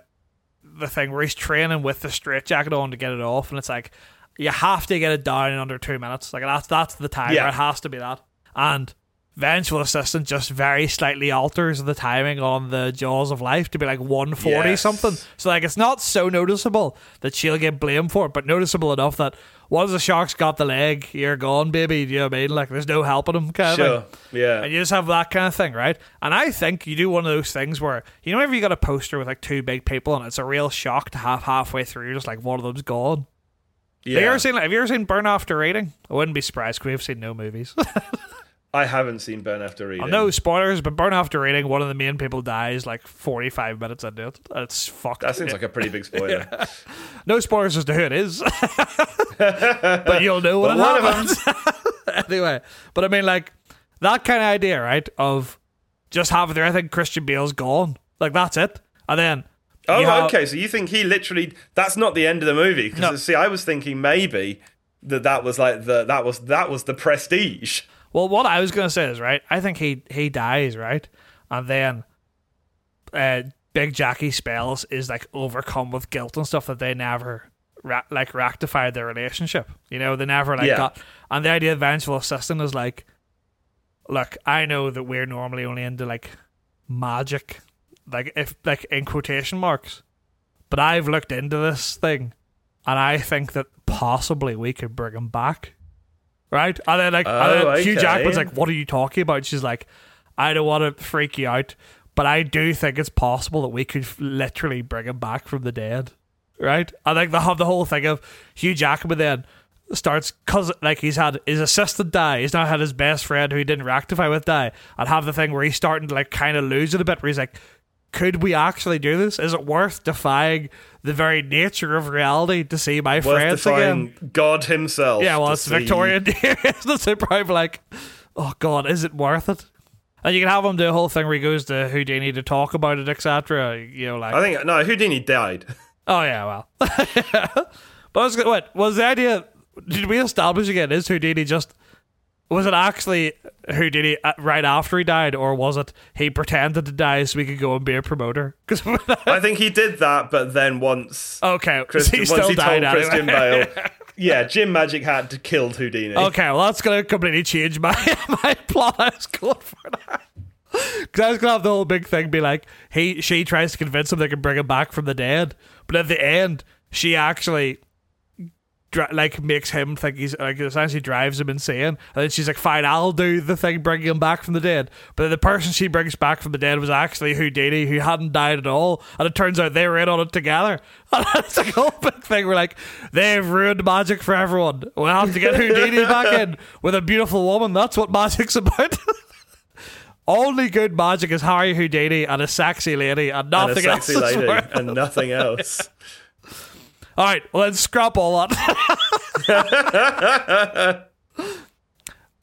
the thing where he's training with the straight jacket on to get it off, and it's like you have to get it down in under two minutes. Like that's that's the time. Yeah. It has to be that. And Vengeful Assistant just very slightly alters the timing on the Jaws of Life to be like 140 Yes. something. So like it's not so noticeable that she'll get blamed for it, but noticeable enough that once the shark's got the leg, you're gone, baby. Do you know what I mean? Like there's no helping him kind of Sure. thing. Yeah. And you just have that kind of thing, right? And I think you do one of those things where you know if you got a poster with like two big people and it's a real shock to have halfway through, just like one of them's gone. Have you Yeah. ever seen like, have you ever seen Burn After Reading? I wouldn't be surprised because we've seen no movies. I haven't seen Burn After Reading. no spoilers, but Burn After Reading, one of the main people dies like 45 minutes into it. It's fucked. That seems like a pretty big spoiler. no spoilers as to who it is, but you'll know what But it one of happens. anyway, but I mean, like that kind of idea, right? Of just having there, I think Christian Bale's gone. Like that's it, and then Oh, have- okay. So you think he literally? That's not the end of the movie. Because No. see, I was thinking maybe that that was like the that was that was the prestige. Well, what I was gonna say is right. I think he he dies right, and then uh, Big Jackie Spells is like overcome with guilt and stuff that they never ra- like rectified their relationship. You know, they never like Yeah. got. And the idea of vengeful assistant is like, look, I know that we're normally only into like magic, like if like in quotation marks, but I've looked into this thing, and I think that possibly we could bring him back. Right? And then like and Oh, then Hugh okay. Jackman's like, What are you talking about? She's like, I don't want to freak you out, but I do think it's possible that we could f- literally bring him back from the dead. Right? I think they have the whole thing of Hugh Jackman then starts cause like he's had his assistant die, he's now had his best friend who he didn't rectify with die, and have the thing where he's starting to like kind of lose it a bit where he's like, could we actually do this? Is it worth defying the very nature of reality to see my friends again? God himself. Yeah, well, it's see- Victorian year, isn't it? Probably like, oh god, is it worth it? And you can have him do a whole thing where he goes to Houdini to talk about it, etc. You know, like, I think no, Houdini died. oh yeah, well, but I was what was the idea? Did we establish again? Is Houdini just? Was it actually who did uh, right after he died, or was it he pretended to die so we could go and be a promoter? Because I think he did that, but then once okay, Christian, he once he died told Christian anyway. Bale, yeah, Jim Magic had Hat killed Houdini. Okay, well that's gonna completely change my my plot. I was going for that because I was gonna have the whole big thing be like he she tries to convince him they can bring him back from the dead, but at the end she actually. Dri- Like makes him think he's like essentially drives him insane, and then she's like, "Fine, I'll do the thing bringing him back from the dead." But the person she brings back from the dead was actually Houdini, who hadn't died at all, and it turns out they were in on it together. And it's like a whole big thing. We're like, they've ruined magic for everyone. We'll have to get Houdini back in with a beautiful woman. That's what magic's about. Only good magic is Harry Houdini and a sexy lady, and and a nothing sexy else. lady, and nothing else. All right, well then scrap all that.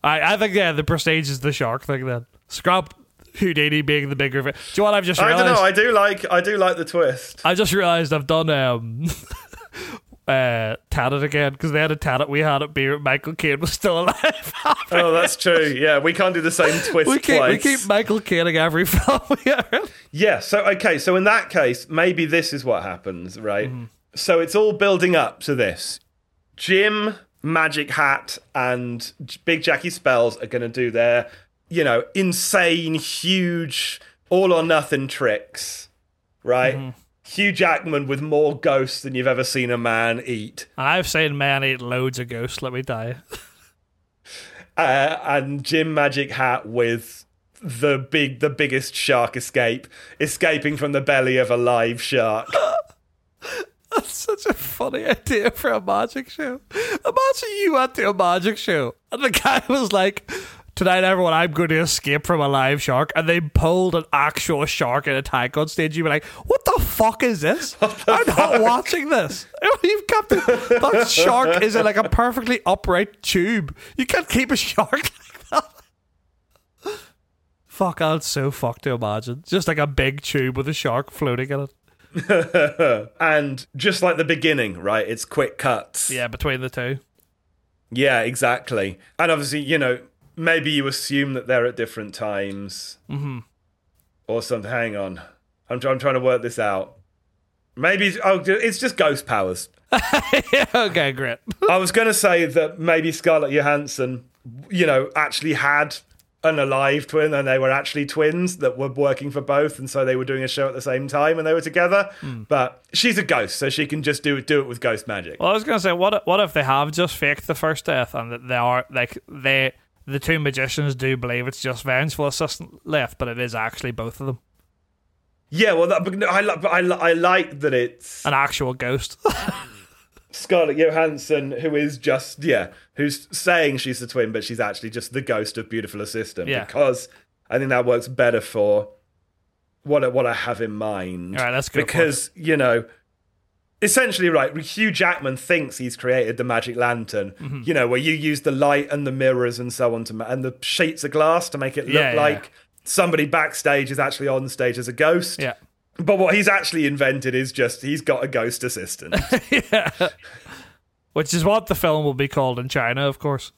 I I think yeah, the prestige is the shark thing. Then scrap Houdini being the bigger. Do you know what I've just I don't know. I do like. I do like the twist. I just realized I've done um uh Tenet again because they had a Tenet we had at beer. Michael Caine was still alive. Oh, that's true. Yeah, we can't do the same twist we keep we keep Michael Caineing every film we are in. Yeah. So okay. So in that case, maybe this is what happens, right? Mm-hmm. So it's all building up to this. Jim, Magic Hat, and Big Jackie Spells are going to do their, you know, insane, huge, all or nothing tricks, right? Mm-hmm. Hugh Jackman with more ghosts than you've ever seen a man eat. I've seen man eat loads of ghosts. Let me die. uh, and Jim Magic Hat with the big, the biggest shark escape, escaping from the belly of a live shark. That's such a funny idea for a magic show. Imagine you went to a magic show and the guy was like, Tonight, everyone, I'm going to escape from a live shark. And they pulled an actual shark in a tank on stage. You'd be like, What the fuck is this? I'm not watching this. Oh, you've kept it. That shark is in like a perfectly upright tube. You can't keep a shark like that. Fuck, that's so fucked to imagine. Just like a big tube with a shark floating in it. and just like the beginning, right? It's quick cuts. Yeah, between the two. Yeah, exactly. And obviously, you know, maybe you assume that they're at different times Mm-hmm. or something. Hang on. I'm, I'm trying to work this out. Maybe, it's- oh, it's just ghost powers. okay, great. I was going to say that maybe Scarlett Johansson, you know, actually had an alive twin and they were actually twins that were working for both and so they were doing a show at the same time and they were together. Hmm. But she's a ghost so she can just do it do it with ghost magic. Well, I was gonna say, what what if they have just faked the first death and that they are like they the two magicians do believe it's just vengeful assistant left, but it is actually both of them, yeah well that, I, I, I like that it's an actual ghost. Scarlett Johansson who is just yeah who's saying she's the twin but she's actually just the ghost of beautiful assistant Yeah. because I think that works better for what I, what I have in mind All right, let's go for it. because you know essentially right Hugh Jackman thinks he's created the magic lantern Mm-hmm. you know where you use the light and the mirrors and so on to ma- and the sheets of glass to make it look Yeah, yeah, like somebody backstage is actually on stage as a ghost yeah, but what he's actually invented is just he's got a ghost assistant yeah. Which is what the film will be called in China, of course.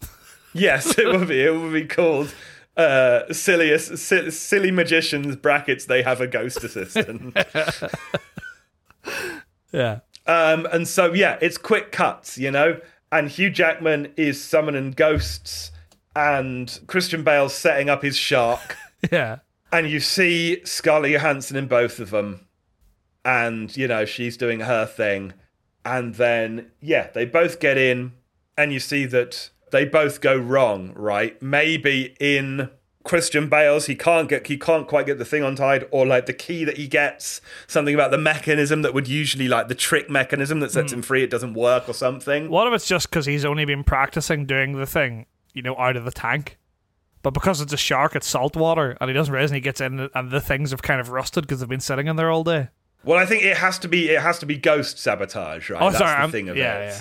Yes, it will be. It will be called uh, silliest, si- silly magicians brackets. They have a ghost assistant. Yeah. um, and so yeah, it's quick cuts, you know. And Hugh Jackman is summoning ghosts, and Christian Bale's setting up his shark. Yeah. And you see Scarlett Johansson in both of them, and you know she's doing her thing, and then yeah, they both get in, and you see that they both go wrong, right? Maybe in Christian Bale's, he can't get he can't quite get the thing untied, or like the key that he gets, something about the mechanism that would usually like the trick mechanism that sets hmm. him free, it doesn't work or something. What if it's just because he's only been practicing doing the thing, you know, out of the tank? But because it's a shark, it's salt water, and he doesn't realize and he gets in, and the things have kind of rusted because they've been sitting in there all day. Well, I think it has to be it has to be ghost sabotage, right? Oh, That's sorry, the I'm- thing of yeah, it. yeah.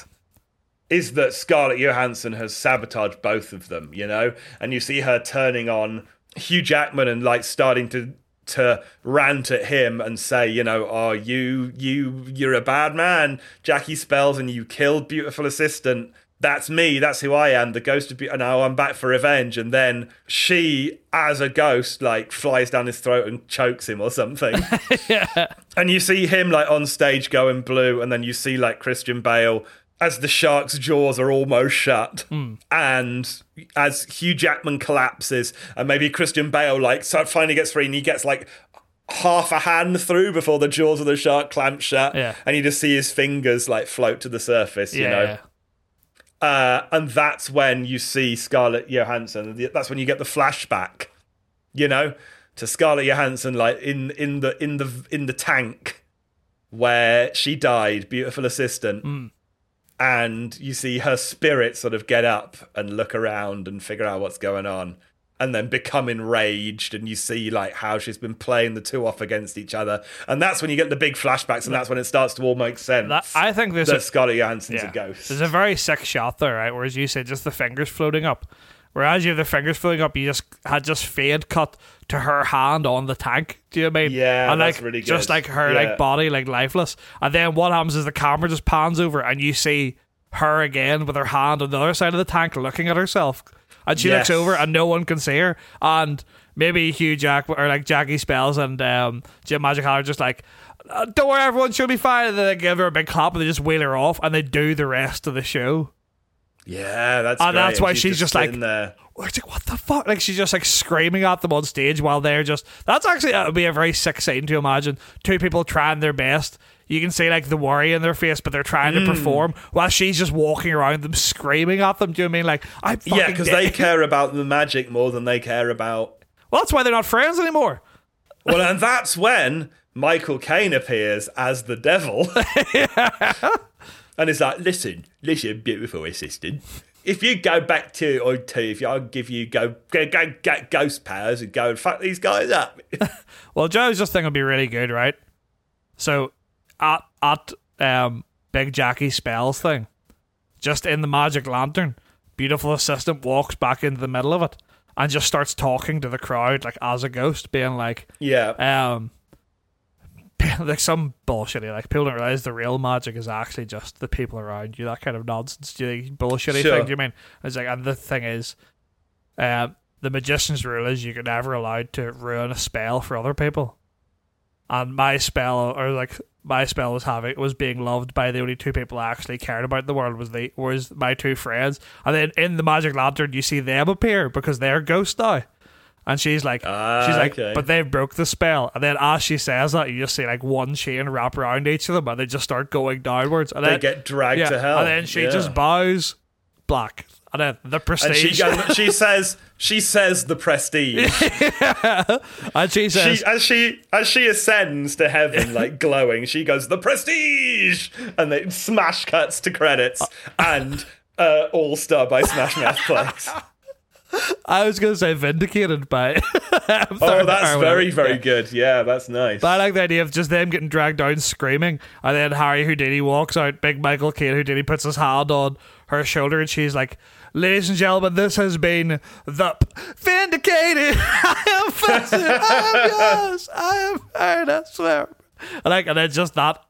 Is that Scarlett Johansson has sabotaged both of them, you know? And you see her turning on Hugh Jackman and like starting to to rant at him and say, you know, oh you you you're a bad man, Jackie Spells, and you killed beautiful assistant. That's me. That's who I am. The ghost of beauty. Now I'm back for revenge. And then she, as a ghost, like flies down his throat and chokes him or something. yeah. And you see him like on stage going blue, and then you see like Christian Bale as the shark's jaws are almost shut, hmm. and as Hugh Jackman collapses, and maybe Christian Bale like so finally gets free, and he gets like half a hand through before the jaws of the shark clamp shut, Yeah. and you just see his fingers like float to the surface, you know. yeah. Uh, and that's when you see Scarlett Johansson. That's when you get the flashback, you know, to Scarlett Johansson, like in in the in the in the tank where she died, beautiful assistant. And you see her spirit sort of get up and look around and figure out what's going on, and then become enraged. And you see like how she's been playing the two off against each other, and that's when you get the big flashbacks, and that's when it starts to all make sense. That, I think there's that a, Scarlett Johansson's yeah. a ghost. There's a very sick shot there, right? Whereas you said just the fingers floating up. Whereas you have the fingers floating up, you just had just fade cut to her hand on the tank. Do you know what I mean? Yeah, and that's like really just like her Yeah. like body like lifeless. And then what happens is the camera just pans over and you see her again with her hand on the other side of the tank looking at herself. And she Yes. looks over and no one can see her. And maybe Hugh Jack or like Jackie Spells and um, Jim Magic are just like, "Uh, don't worry, everyone should be fine. And then they give her a big clap and they just wheel her off and they do the rest of the show. Yeah, that's And great. that's why she's just like- sitting there. It's like, what the fuck? Like, she's just like screaming at them on stage while they're just. That's actually, that would be a very sick scene to imagine. Two people trying their best. You can see like the worry in their face, but they're trying Hmm. to perform while she's just walking around them screaming at them. Do you know I mean? Like, fucking Yeah, because they care about the magic more than they care about. Well, that's why they're not friends anymore. Well, and that's when Michael Caine appears as the devil. and is like, listen, listen, beautiful assistant. If you go back to or two, if I'll give you go, go go get ghost powers and go and fuck these guys up. Well, Joe's just thing would be really good, right? So at at um Big Jackie spells thing, just in the magic lantern, beautiful assistant walks back into the middle of it and just starts talking to the crowd like as a ghost, being like, yeah. um like some bullshit like people don't realize the real magic is actually just the people around you that kind of nonsense. Do you think, bullshitty Sure. thing do you mean? It's like and the thing is um the magician's rule is you're never allowed to ruin a spell for other people. And my spell or like my spell was having was being loved by the only two people I actually cared about in the world was the was my two friends and then in the magic lantern you see them appear because they're ghosts now and she's like Ah, she's like okay. but they broke the spell and then as she says that you just see like one chain wrap around each of them and they just start going downwards and They then get dragged yeah, to hell. and then she Yeah. just bows black and then the and prestige. she goes, she says she says the prestige. and she says she as she as she ascends to heaven like glowing she goes the prestige! And they smash cuts to credits and uh, all star by smash mouth plays. I was gonna say vindicated by oh that's very very good. Yeah that's nice. But I like the idea of just them getting dragged down screaming, and then Harry Houdini walks out. Big Michael Caine Houdini puts his hand on her shoulder, and she's like, "Ladies and gentlemen, this has been the p- vindicated. I am Fawcett. I am yours. I am Ernest." And like, and then just that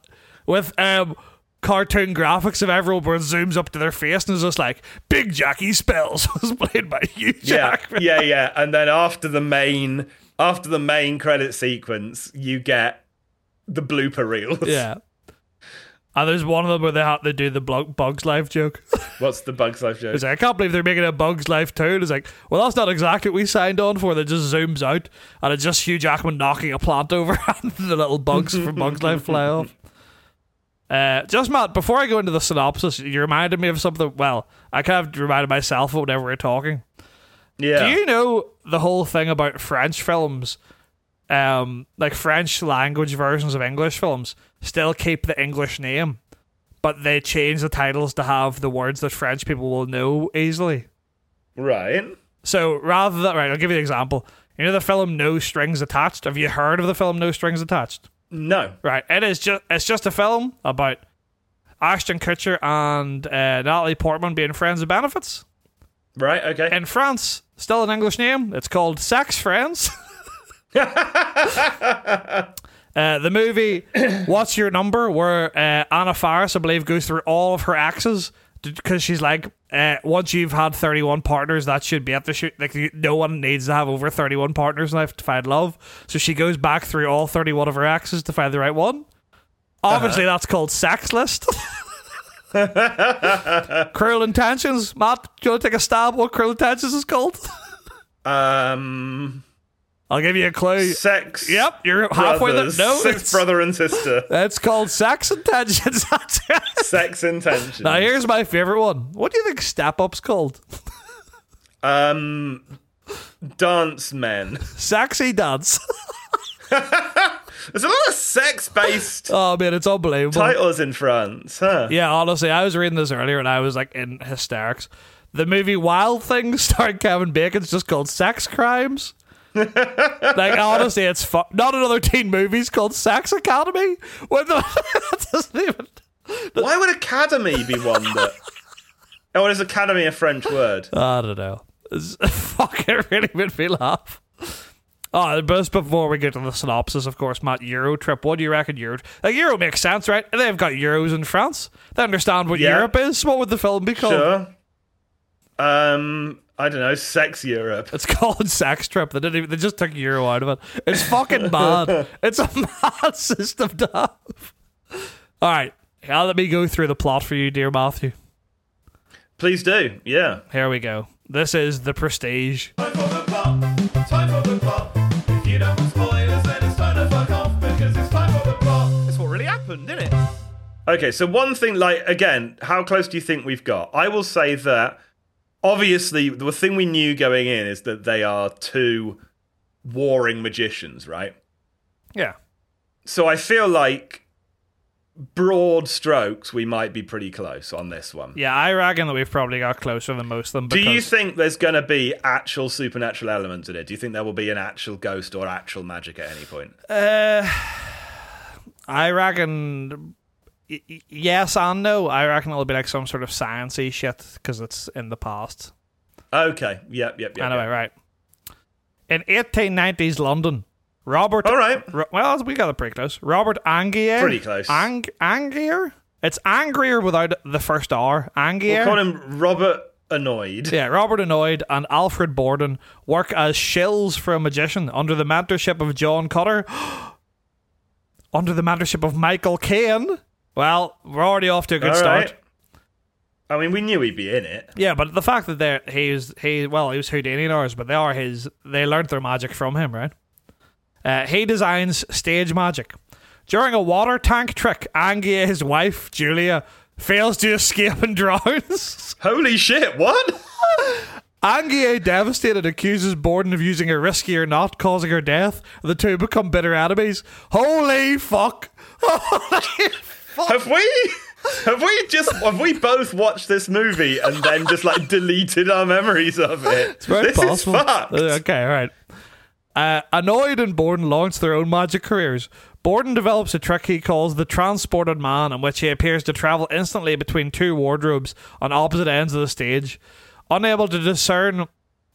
with um cartoon graphics of everyone where it zooms up to their face and it's just like Big Jackie Spells was played by Hugh Yeah, yeah, yeah. And then after the main after the main credit sequence, you get the blooper reels. Yeah. And there's one of them where they have to do the Bugs Life joke. What's the Bugs Life joke? It's like, I can't believe they're making a Bugs Life too. And it's like, well, that's not exactly what we signed on for. That just zooms out and it's just Hugh Jackman knocking a plant over and the little bugs from Bugs Life fly off. Uh, just Matt, before I go into the synopsis, you reminded me of something. Well, I kind of reminded myself of whenever we we're talking. yeah. Do you know the whole thing about French films? Um, like French language versions of English films still keep the English name, but they change the titles to have the words that French people will know easily. right. So rather than right, I'll give you an example. You know the film No Strings Attached. Have you heard of the film No Strings Attached? No. Right, it is just it's just a film about Ashton Kutcher and uh, Natalie Portman being friends with benefits Right, okay. in France. Still an English name. It's called Sex Friends. Uh, the movie What's Your Number, where uh, Anna Faris, I believe, goes through all of her axes because she's like, uh, once you've had 31 partners, that should be at the shoot. Like, no one needs to have over 31 partners in life to find love. So she goes back through all 31 of her axes to find the right one. Obviously, that's called Sex List. Cruel Intentions. Matt, do you want to take a stab what Cruel Intentions is called? Um I'll give you a clue. sex Yep, you're halfway there. No, it's- brother and sister. That's called Sex Intentions. Sex intentions. Now here's my favorite one. What do you think Step Up's called? Um dance men. Sexy Dance. There's a lot of sex based Oh man, it's unbelievable. titles in France, huh? Yeah, honestly, I was reading this earlier and I was like in hysterics. The movie Wild Things starring Kevin Bacon's just called Sex Crimes. Like honestly, it's fu- not another teen movie's called Sex Academy. What the doesn't even. Why would academy be one that Oh, is academy a French word? I don't know. It's, fuck, it really made me laugh. Oh, but before we get to the synopsis, of course, Matt, Euro trip. What do you reckon Euro? Like Euro makes sense, right? They've got Euros in France. They understand what Yeah. Europe is. What would the film be called? Sure. Um I don't know, sex Europe. It's called Sex Trip. They didn't even, they just took Euro out of it. It's fucking mad. It's a mad system to have. All right, now let me go through the plot for you, dear Matthew. Please do. Yeah. Here we go. This is the Prestige. Time for the plot. Time for the plot. If you don't want spoilers, then it's time to fuck off because it's time for the plot. That's what really happened, didn't it? Okay, so one thing, like, again, how close do you think we've got? I will say that obviously the thing we knew going in is that they are two warring magicians, right? Yeah. So I feel like broad strokes, we might be pretty close on this one. Yeah, I reckon that we've probably got closer than most of them. Do you think there's going to be actual supernatural elements in it? Do you think there will be an actual ghost or actual magic at any point? Uh, I reckon. Yes and no. I reckon it'll be like some sort of sciencey shit because it's in the past. Okay. Yep. Yep. Yep. anyway, yep. right. In 1890s London, Robert. All right. Ro- well, we got it pretty close. Robert Angier. Pretty close. Ang- Angier? It's angrier without the first R. Angier. We'll call him Robert Annoyed. Yeah, Robert Annoyed and Alfred Borden work as shills for a magician under the mentorship of John Cutter. under the mentorship of Michael Caine. Well, we're already off to a good All start. right. I mean, we knew he'd be in it. Yeah, but the fact that they're he's he well he was Houdini and ours, but they are his. They learned their magic from him, right? Uh, he designs stage magic. During a water tank trick, Angie, his wife Julia, fails to escape and drowns. Holy shit! What? Angie, devastated, accuses Borden of using a riskier knot, causing her death. The two become bitter enemies. Holy fuck! Holy fuck! Have we? Have we just? Have we both watched this movie and then just like deleted our memories of it? It's very this possible. is fucked. Uh, Okay, all right. Uh, Annoyed and Borden launch their own magic careers. Borden develops a trick he calls the Transported Man, in which he appears to travel instantly between two wardrobes on opposite ends of the stage. Unable to discern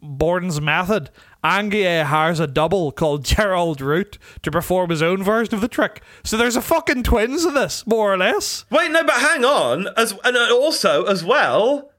Borden's method, Angier hires a double called Gerald Root to perform his own version of the trick. So there's a fucking twins of this, more or less. Wait, no, but hang on. As and uh, also as well,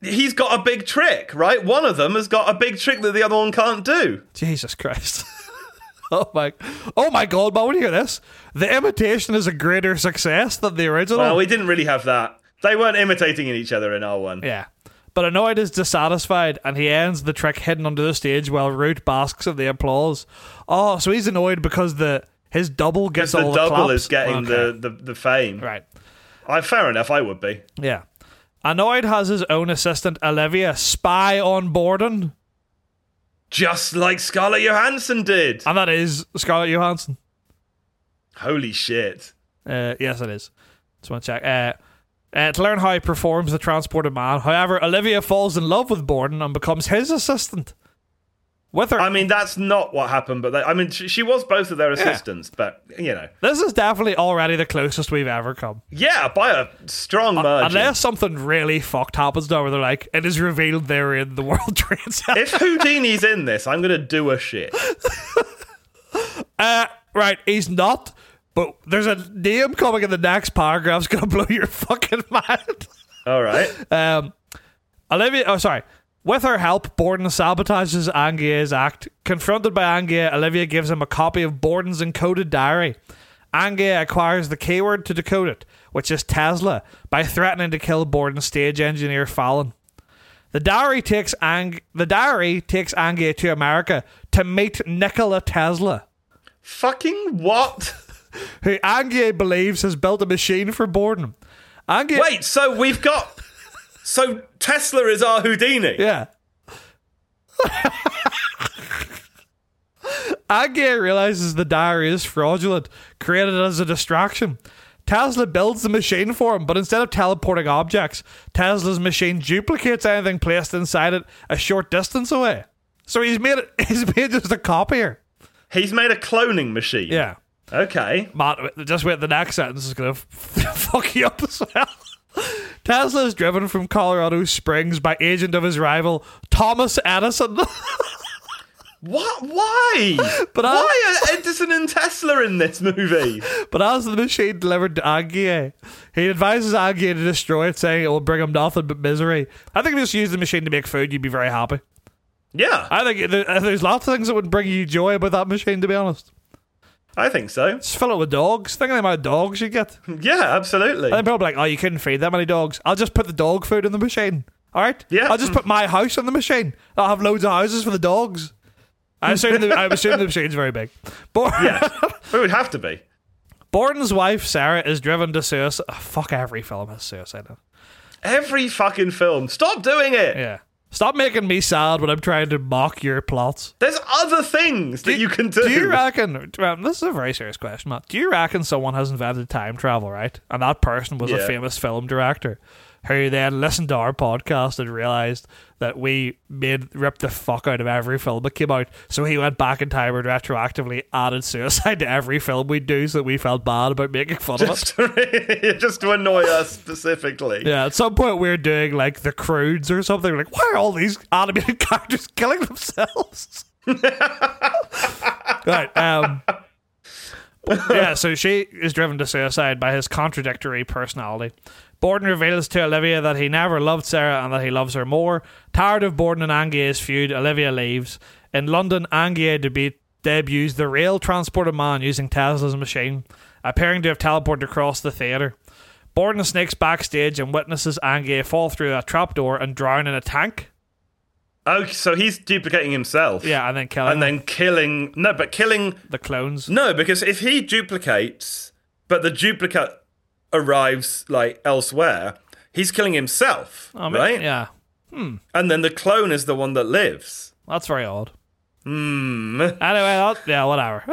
he's got a big trick, right? One of them has got a big trick that the other one can't do. Jesus Christ. oh my Oh my god, man, when you hear this? The imitation is a greater success than the original. Well, we didn't really have that. They weren't imitating each other in R one. Yeah. But Annoyed is dissatisfied and he ends the trick hidden under the stage while Root basks in the applause. Oh, so he's annoyed because the his double gets the all the double claps? is getting Okay. the, the, the fame. Right. I, fair enough, I would be. Yeah. Annoyed has his own assistant Olivia spy on Borden, Just like Scarlett Johansson did. and that is Scarlett Johansson. Holy shit. Uh, yes, it is. Just want to check. Uh, uh, to learn how he performs the transported man. However, Olivia falls in love with Borden and becomes his assistant. With her, I mean, that's not what happened, but they, I mean, she, she was both of their assistants, but you know, this is definitely already the closest we've ever come. yeah, by a strong margin. Unless something really fucked happens now where they're like, it is revealed they're in the World Trade Center. if Houdini's in this, I'm gonna do a shit. Uh, right, he's not. But there's a name coming in the next paragraph. It's gonna blow your fucking mind. All right. Um, Olivia. Oh, sorry. With her help, Borden sabotages Angier's act. Confronted by Angier, Olivia gives him a copy of Borden's encoded diary. Angier acquires the keyword to decode it, which is Tesla, by threatening to kill Borden's stage engineer Fallon. The diary takes Ang- the diary takes Angier to America to meet Nikola Tesla. Fucking what? Who Angier believes has built a machine for Borden. Angier, Wait, so we've got. So Tesla is our Houdini. yeah. Angier realizes the diary is fraudulent, created as a distraction. Tesla builds the machine for him, but instead of teleporting objects, Tesla's machine duplicates anything placed inside it a short distance away. So he's made it. He's made just a copier. He's made a cloning machine. Yeah. Okay. Matt, just wait, the next sentence is going to f- fuck you up as well. Tesla is driven from Colorado Springs by agent of his rival, Thomas Edison. What? Why? But I- Why are Edison and Tesla in this movie? but as the machine delivered to Angier, he advises Angier to destroy it, saying it will bring him nothing but misery. I think if you just use the machine to make food, you'd be very happy. Yeah, I think there's lots of things that would bring you joy about that machine, to be honest. I think so. Just fill it with dogs. Think of the amount of dogs you get. Yeah, absolutely. And then people are like, oh, you couldn't feed that many dogs. I'll just put the dog food in the machine. All right? Yeah. I'll just put my house in the machine. I'll have loads of houses for the dogs. I assume the, I assume the machine's very big. But Yeah, it would have to be. Borden's wife, Sarah, is driven to suicide. oh, fuck, every film has suicide. in it. Every fucking film. Stop doing it. Yeah. Stop making me sad when I'm trying to mock your plots. There's other things that you can do. Do you reckon? um, This is a very serious question, Matt. Do you reckon someone has invented time travel, right? And that person was a famous film director who then listened to our podcast and realized that we made ripped the fuck out of every film that came out. So he went back in time and retroactively added suicide to every film we do, so that we felt bad about making fun of it. just, to, just annoy us specifically. Yeah, at some point we are doing like the Crudes or something. We're like, why are all these animated characters killing themselves? right. Um, yeah, so she is driven to suicide by his contradictory personality. Borden reveals to Olivia that he never loved Sarah and that he loves her more. Tired of Borden and Angier's feud, Olivia leaves. In London, Angier debut- debuts the real transported man using Tesla's machine, appearing to have teleported across the theatre. Borden sneaks backstage and witnesses Angier fall through a trapdoor and drown in a tank. Oh, so he's duplicating himself. Yeah, and then killing And then killing. No, but killing. the clones. No, because if he duplicates, but the duplicate arrives like elsewhere, he's killing himself, I mean, right? Yeah, And then the clone is the one that lives. that's very odd. Hmm. Anyway, that, yeah, whatever.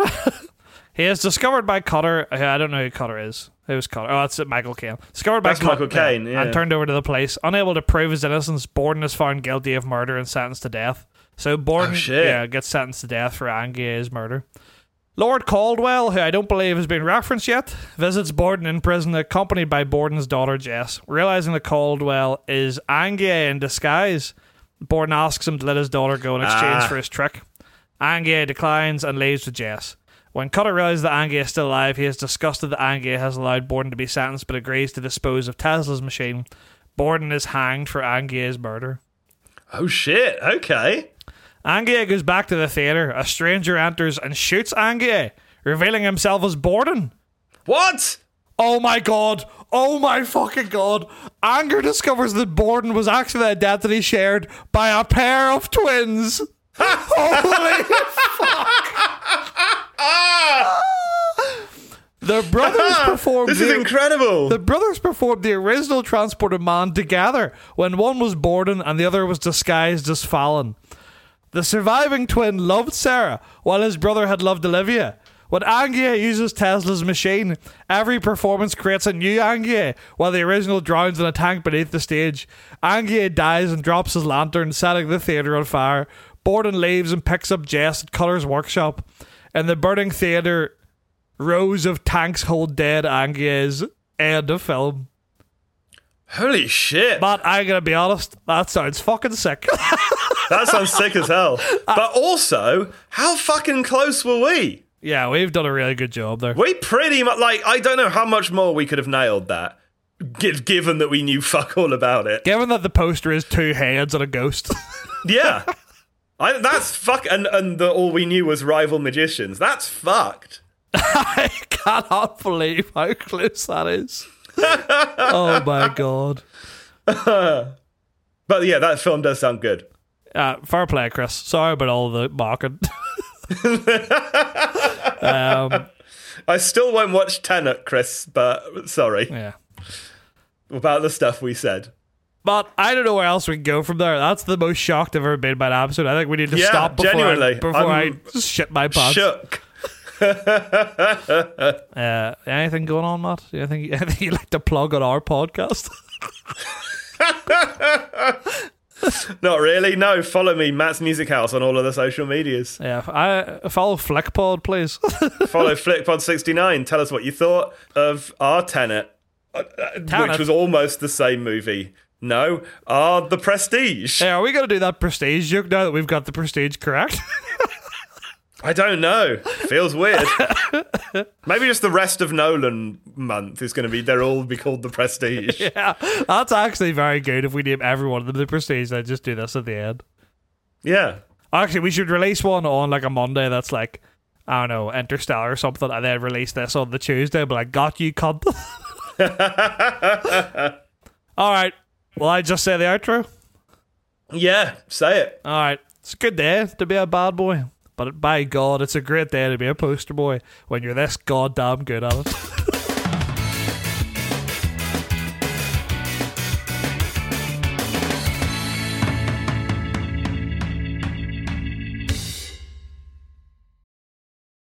he is discovered by Cutter. I don't know who Cutter is. Who's Cutter? Oh, that's Michael Caine. Discovered by That's Michael Caine, yeah. And turned over to the police. Unable to prove his innocence, Borden is found guilty of murder and sentenced to death. So Borden Oh, yeah, gets sentenced to death for Angier's murder. Lord Caldwell, who I don't believe has been referenced yet, visits Borden in prison accompanied by Borden's daughter Jess. Realizing that Caldwell is Angier in disguise, Borden asks him to let his daughter go in exchange Ah. for his trick. Angie declines and leaves with Jess. When Cutter realizes that Angie is still alive, he is disgusted that Angie has allowed Borden to be sentenced but agrees to dispose of Tesla's machine. Borden is hanged for Angie's murder. Oh shit. Okay. Angie goes back to the theater. A stranger enters and shoots Angie, revealing himself as Borden. What? Oh my god. Oh my fucking god. Anger discovers that Borden was actually the identity shared by a pair of twins. Holy Ah! The brothers performed This is the, incredible. the brothers performed the original transported man together when one was Borden and the other was disguised as Fallon. The surviving twin loved Sarah, while his brother had loved Olivia. When Angier uses Tesla's machine, every performance creates a new Angier, while the original drowns in a tank beneath the stage. Angier dies and drops his lantern, setting the theatre on fire. Borden leaves and picks up Jess at Cutter's workshop. In the burning theatre, rows of tanks hold dead Angiers. End of film. Holy shit. But I'm gonna be honest, that sounds fucking sick. That sounds sick as hell. Uh, but also, how fucking close were we? yeah, we've done a really good job there. We pretty much like I don't know how much more we could have nailed that, gi- given that we knew fuck all about it. Given that the poster is two heads and a ghost. Yeah, I, that's fuck. And and the, all we knew was rival magicians. That's fucked. I cannot believe how close that is. oh my god. But yeah, that film does sound good. Uh, fair play, Chris. Sorry about all the mocking. um, I still won't watch Tenet, Chris. But sorry yeah. about the stuff we said. But I don't know where else we can go from there. That's the most shocked I've ever been by an episode. I think we need to Yeah, stop before, I, before I shit my pants. Shook. Uh, anything going on, Matt? Do Anything, anything you'd like to plug on our podcast? Not really. No, follow me, Matt's Music House, on all of the social medias. yeah, I follow Flickpod, please. follow FlickPod69. Tell us what you thought of our Tenet, uh, uh, Tenet? which was almost the same movie. No, our The Prestige. hey, are we going to do that prestige joke now that we've got the prestige correct? I don't know. Feels weird. Maybe just the rest of Nolan month is going to be, they're all be called The Prestige. yeah, that's actually very good if we name every one of them the prestige and just do this at the end. Yeah. Actually, we should release one on like a Monday that's like, I don't know, Interstellar or something, and then release this on the Tuesday, but like, got you, cunt. All right. Will I just say the outro? Yeah, say it. All right. It's a good day to be a bad boy. But by God, it's a great day to be a poster boy when you're this goddamn good at it.